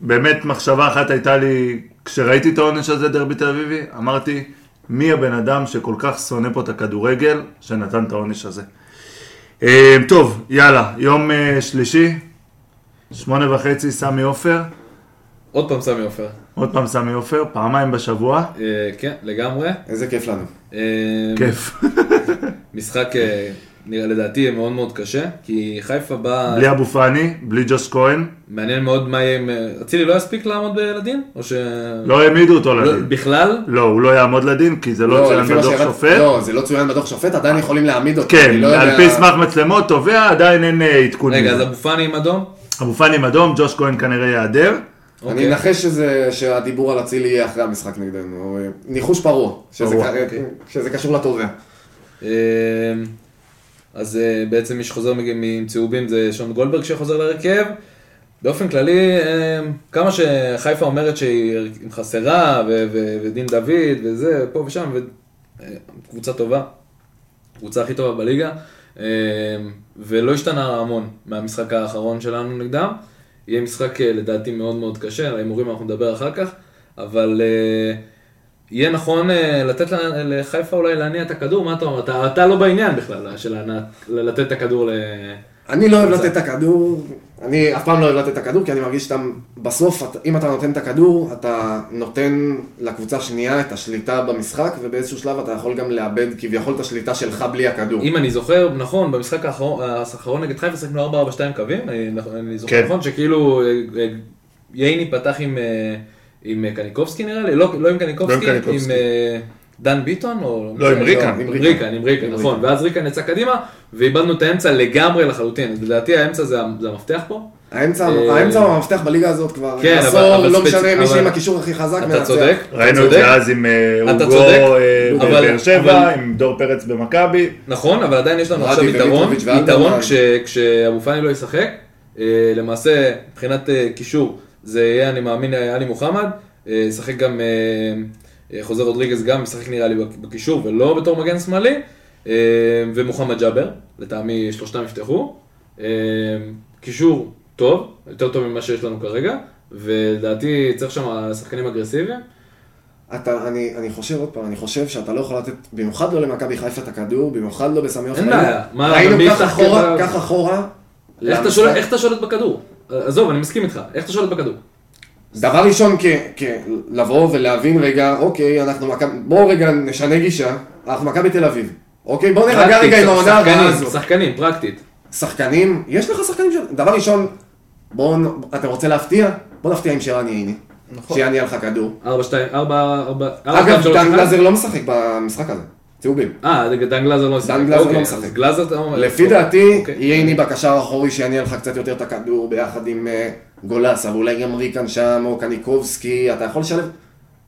באמת מחשבה אחת הייתה לי, כשראיתי את העונש הזה דרבי תל אביבי, אמרתי, מי הבן אדם שכל כך שונא פה את הכדורגל, שנתן את העונש הזה. אה, טוב, יאללה, יום אה, שלישי, שמונה וחצי, סמי עופר, עוד פעם סמי עופר. עוד פעם סמי עופר, פעמיים בשבוע, אה, כן, לגמרי. איזה כיף לנו. אה, כיף. משחק, אה, נראה לדעתי, יהיה מאוד מאוד קשה, כי חיפה באה... בלי אבו פאני, בלי ג'וש כהן, מעניין מאוד מה יהיה עם... אה, אצילי לא יספיק לעמוד לדין? או ש... לא העמידו אותו לא, לדין. בכלל? לא, הוא לא יעמוד לדין, כי זה לא לא, צוין בדוח שופט. לא, זה לא צוין בדוח שופט, עדיין יכולים להעמיד אותו. כן, לא על יודע- פי סמך מצלמות, תובע, עדיין אין אה, עדכון. רגע, אז. אבו פאני עם אדום? אבו פאני עם אדום, ג'וש כהן כנראה ייעדר. אני אוקיי. אנחש שזה- שהדיבור על אצילי יהיה אחרי המשחק נגדנו. אה, ניחוש פרוע. שזה פרוע, אוקיי. שזה קשור לתובע. אה, אז אה, בעצם מי שחוזר מג- עם צהובים זה שון גולדברג שחוזר להרכב. באופן כללי, אה, כמה שחיפה אומרת שהיא חסרה, ו- ו- ודין דוד וזה, פה ושם, וקבוצה טובה, קבוצה הכי טובה בליגה, ולא השתנה המון מהמשחק האחרון שלנו נגדם. יהיה משחק אה, לדעתי מאוד מאוד קשה, על ההימורים אנחנו נדבר אחר כך, אבל אה, יהיה נכון אה, לתת לחיפה אולי להניע את הכדור, מה אתה אומר? אתה, אתה לא בעניין בכלל של לתת את הכדור ל... אני לא אוהב לתת את הכדור, אני אף פעם לא אוהב לתת את הכדור, כי אני מרגיש שאתה, בסוף, אם אתה נותן את הכדור, אתה נותן לקבוצה השנייה את השליטה במשחק, ובאיזשהו שלב אתה יכול גם לאבד כביכול את השליטה שלך בלי הכדור. אם אני זוכר נכון, במשחק האחרון, נגד חיפה שיחקנו 4-4-2 קווים, אני, אני זוכר כן. נכון שכאילו אה, אה, ייני פתח עם, אה, עם אה, קניקובסקי נראה לי, לא, לא עם קניקובסקי, לא עם קניקובסקי. עם אה, דן ביטון, או... לא, עם ריקן. עם ריקן, עם ריקן, נכון, ואז ריקן יצא קדימה, ואיבדנו את האמצע לגמרי לחלוטין, לדעתי האמצע זה, המפתח פה. האמצע, אה, האמצע הוא המפתח בליגה הזאת כבר כן, אבל- עשור, אבל לא משנה מי שעם הקישור הכי חזק אתה. צודק, אתה ראינו את. זה אז עם אה, אוגו אה, אבל- בבאר שבע, עם דור פרץ במכבי. נכון, אבל עדיין יש לנו עכשיו יתרון. יתרון כש- כשאבו פאני לא ישחק. אה, למעשה, מבחינת אה, קישור, זה יהיה, אני מאמין, אה, עלי מוחמד. אה, ישחק גם, אה, אה, חוזר רודריגז גם ישחק נראה לי בק- בקישור ולא בתור מגן שמאלי. אה, ומוחמד ג'אבר, לטעמי שלושתם יפתחו. אה, קישור טוב, יותר טוב ממה שיש לנו כרגע. ולדעתי צריך שם שחקנים אגרסיביים. אתה, אני, אני חושב עוד פעם, אני חושב שאתה לא יכול לתת, במיוחד לא למכבי חיפה את הכדור, במיוחד לא בסמי עופר. אין בעיה. מה, ראינו יפתח אחורה? ככה אחורה. איך אתה שולט בכדור? עזוב, אני מסכים איתך. איך אתה שולט בכדור? דבר ראשון, כ, כ, לבוא ולהבין רגע, אוקיי, אנחנו מכבי, בואו רגע נשנה גישה, אנחנו מכבי תל אביב. אוקיי, בואו פרקטית, רגע עם העונה הרעה הזאת. שחקנים, פרקטית. שחקנים, יש לך שחקנים של... דבר ראשון, בואו, אתה רוצה להפתיע? בוא נפתיע עם שרן ייני. נכון. שיעניין לך כדור. ארבע, שתיים, ארבע, ארבע, אגב, ארבע, שלוש, דן? גלזר לא משחק במשחק הזה. צהובים. אה, דן גלאזר לא משחק. דן גלאזר אוקיי, לא משחק. אז גלאזר אתה אומר... לפי דעתי, אוקיי. ייני בקשר האחורי שיעניין לך קצת יותר את הכדור ביחד עם אה, גולסה, ואולי גם ריקן שם, או קניקובסקי, אתה יכול לשלב...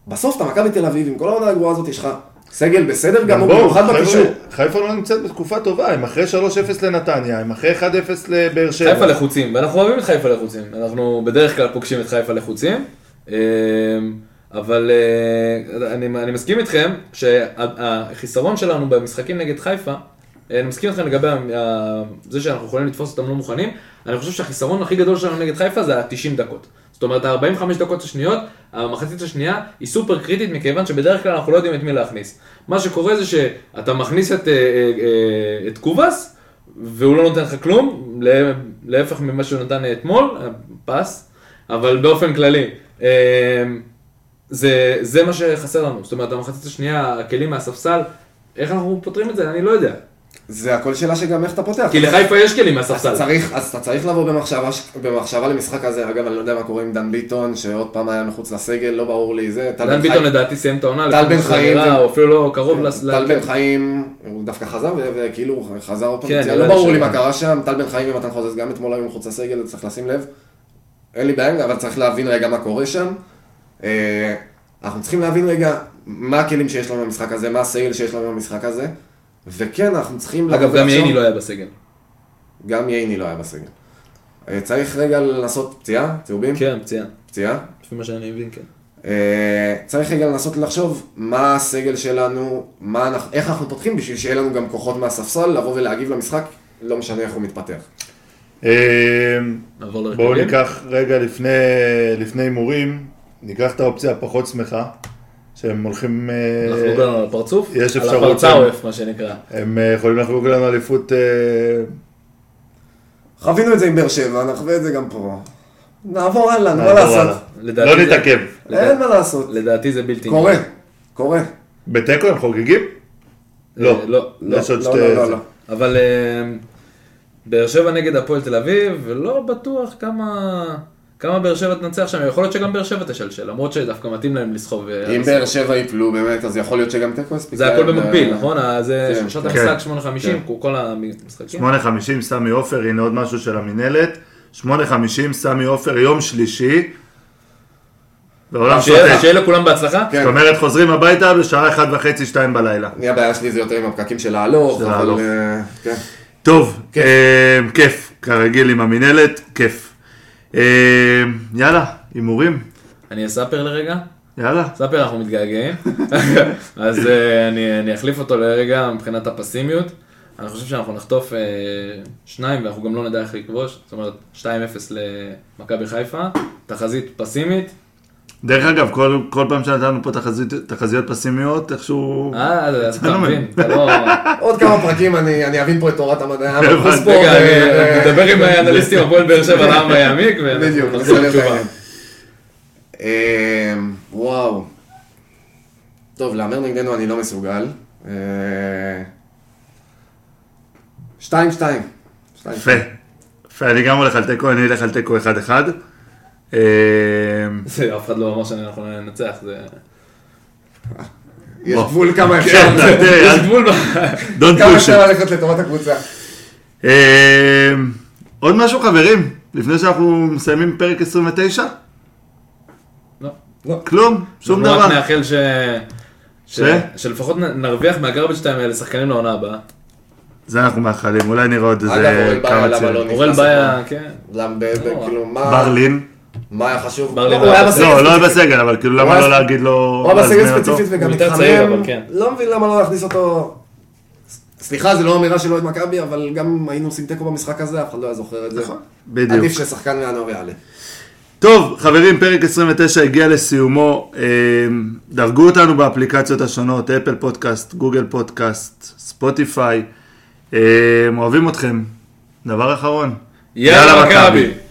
בסוף אתה מכבי תל אביב, עם כל העונה הגרועה הזאת, יש לך סגל בסדר גמור, במיוחד בקישור. חיפה לא נמצאת בתקופה טובה, הם אחרי 3-0 לנתניה, הם אחרי 1-0 לבאר שבע. חיפה לחוצים, ואנחנו אוהבים את חיפה לחוצים. אנחנו בדרך כלל פוגשים את חיפה לחוצים. אמ, אבל אה, אני, אני מסכים איתכם שהחיסרון שלנו במשחקים נגד חיפה, אני מסכים איתכם לגבי זה שאנחנו יכולים לתפוס אותם לא מוכנים, אני חושב שהחיסרון הכי גדול שלנו נגד חיפה זה ה-90 דקות. זאת אומרת, ה-45 דקות השניות, המחצית השנייה היא סופר קריטית, מכיוון שבדרך כלל אנחנו לא יודעים את מי להכניס. מה שקורה זה שאתה מכניס את, אה, אה, אה, את קובאס, והוא לא נותן לך כלום, לה- להפך ממה שהוא נתן אתמול, פס, אבל באופן כללי. אה, זה, זה מה שחסר לנו, זאת אומרת, המחצית השנייה, הכלים מהספסל, איך אנחנו פותרים את זה? אני לא יודע. זה הכל שאלה שגם איך אתה פותח. כי לחיפה יש כלים מהספסל. אז אתה צריך לבוא במחשבה, במחשבה למשחק הזה, אגב, אני לא יודע מה קורה עם דן ביטון, שעוד פעם היה מחוץ לסגל, לא ברור לי זה. דן ביטון לדעתי סיים את העונה, טל בן חיים נראה, ו- הוא אפילו לא קרוב לס... טל ל- בן חיים, הוא דווקא חזר, וכאילו חזר עוד פעם, כן, לא ברור לי מה קרה שם, טל בן חיים ומתן חוזז גם אתמול היו מחוץ לסגל, צריך לשים לב. אין לי בעיה, אבל צריך להבין רגע מה קורה שם. אה, אנחנו צריכים להבין רגע מה הכלים שיש לנו במשחק הזה, מה הסגל שיש לנו במשחק הזה. וכן, אנחנו צריכים... אגב, גם ייני לא היה בסגל. גם ייני לא היה בסגל. אה, צריך רגע לעשות פציעה, צהובים? כן, פציעה. פציעה. לפי מה שאני מבין, כן. אה, צריך רגע לנסות לחשוב מה הסגל שלנו, מה אנחנו, איך אנחנו פותחים בשביל שיהיה לנו גם כוחות מהספסל לבוא ולהגיב למשחק, לא משנה איך הוא מתפתח. אה. בואו ניקח רגע לפני לפני הימורים, ניקח את האופציה הפחות שמחה, שהם הולכים... אה, לחלוק לנו על הפרצוף? יש על אפשרות הפרצאווף, מה שנקרא. הם אה, יכולים לחלוק לנו אליפות... אה, חווינו את זה עם באר שבע, נחווה את זה גם פה. נעבור הלאה, נו, מה לעשות? לא נתעכב. אין מה לעשות. לדעתי זה בלתי... קורה, קורה. בתיקו הם חוגגים? לא. לא, לא. לא. לא, לא, לא. אבל באר שבע נגד הפועל תל אביב, ולא בטוח כמה... כמה באר שבע תנצח שם, יכול להיות שגם באר שבע תשלשל, למרות שדווקא מתאים להם לסחוב. אה, אם. באר שבע יפלו באמת, אז יכול להיות שגם תיקו יספיק. זה הכל להם, במקביל, אה, נכון? אה, זה כן, שעות כן. המשחק כן. 8.50, כן. כל המשחקים. 8.50 סמי עופר, הנה עוד משהו של המינהלת. 8.50 סמי עופר, יום שלישי. בעולם שיהיה שוטף. שיהיה לכולם בהצלחה. כן. זאת אומרת, חוזרים הביתה בשעה 1 וחצי, 2 בלילה. אני הבעיה שלי זה יותר עם הפקקים של ההלוך, אבל... אה, כן. טוב, אה, כיף, כרגיל עם המינהלת, כיף. אה, יאללה, הימורים, אני אספר לרגע. יאללה. ספר, אנחנו מתגעגעים. אז אה, אני, אני אחליף אותו לרגע מבחינת הפסימיות. אני חושב שאנחנו נחטוף אה, שניים ואנחנו גם לא נדע איך לכבוש. זאת אומרת, 2-0 למכבי חיפה, תחזית פסימית. דרך אגב, כל, כל פעם שנתנו פה תחזית, תחזיות פסימיות, איכשהו... אה, אתה. מבין, אתה לא... עוד כמה פרקים אני אני אבין פה את תורת המדע. הבנתי. המחוס פה, רגע, אני מדבר עם אנליסטים הפועל באר שבע למה יעמיק, בדיוק, ונחזור. לתשובה. אה, וואו. טוב, להמר נגדנו אני לא מסוגל. אה, שתיים, שתיים. יפה. יפה, אני גם הולך על תיקו, אני אלך על תיקו 1-1. אה, זה, אף אחד לא אמר שאנחנו ננצח, זה... יש. גבול כמה כן, אפשר. יש גבול כמה אפשר. ללכת לטובת הקבוצה. אה, עוד משהו חברים, לפני שאנחנו מסיימים פרק 29? לא. כלום, שום אנחנו רק דבר. נאחל ש... ש... שלפחות נרוויח מהגרבג' טיים האלה שחקנים לעונה הבאה. זה אנחנו מאחלים, אולי נראה עוד אגב, איזה אורל כמה באיה, למה. לא נכנס? אורל באיה? כן. למה, לא. כאילו, מה... ברלין. מה היה חשוב? ברלין לא, הוא היה בסגל לא, לא היה. בסגל, אבל כאילו למה לא להגיד לו... הוא היה בסגל? ספציפית וגם מתחמם. כן. לא מבין למה לא להכניס אותו... סליחה, זה לא אמירה של אוהד מכבי, אבל גם אם היינו עושים תיקו במשחק הזה, אף אחד לא היה זוכר את זה. בדיוק. עדיף ששחקן מהנוער יעלה. טוב, חברים, פרק 29 הגיע לסיומו. אה, דרגו אותנו באפליקציות השונות, אפל פודקאסט, גוגל פודקאסט, ספוטיפיי. אה, אוהבים אתכם. דבר אחרון. יאללה מכבי!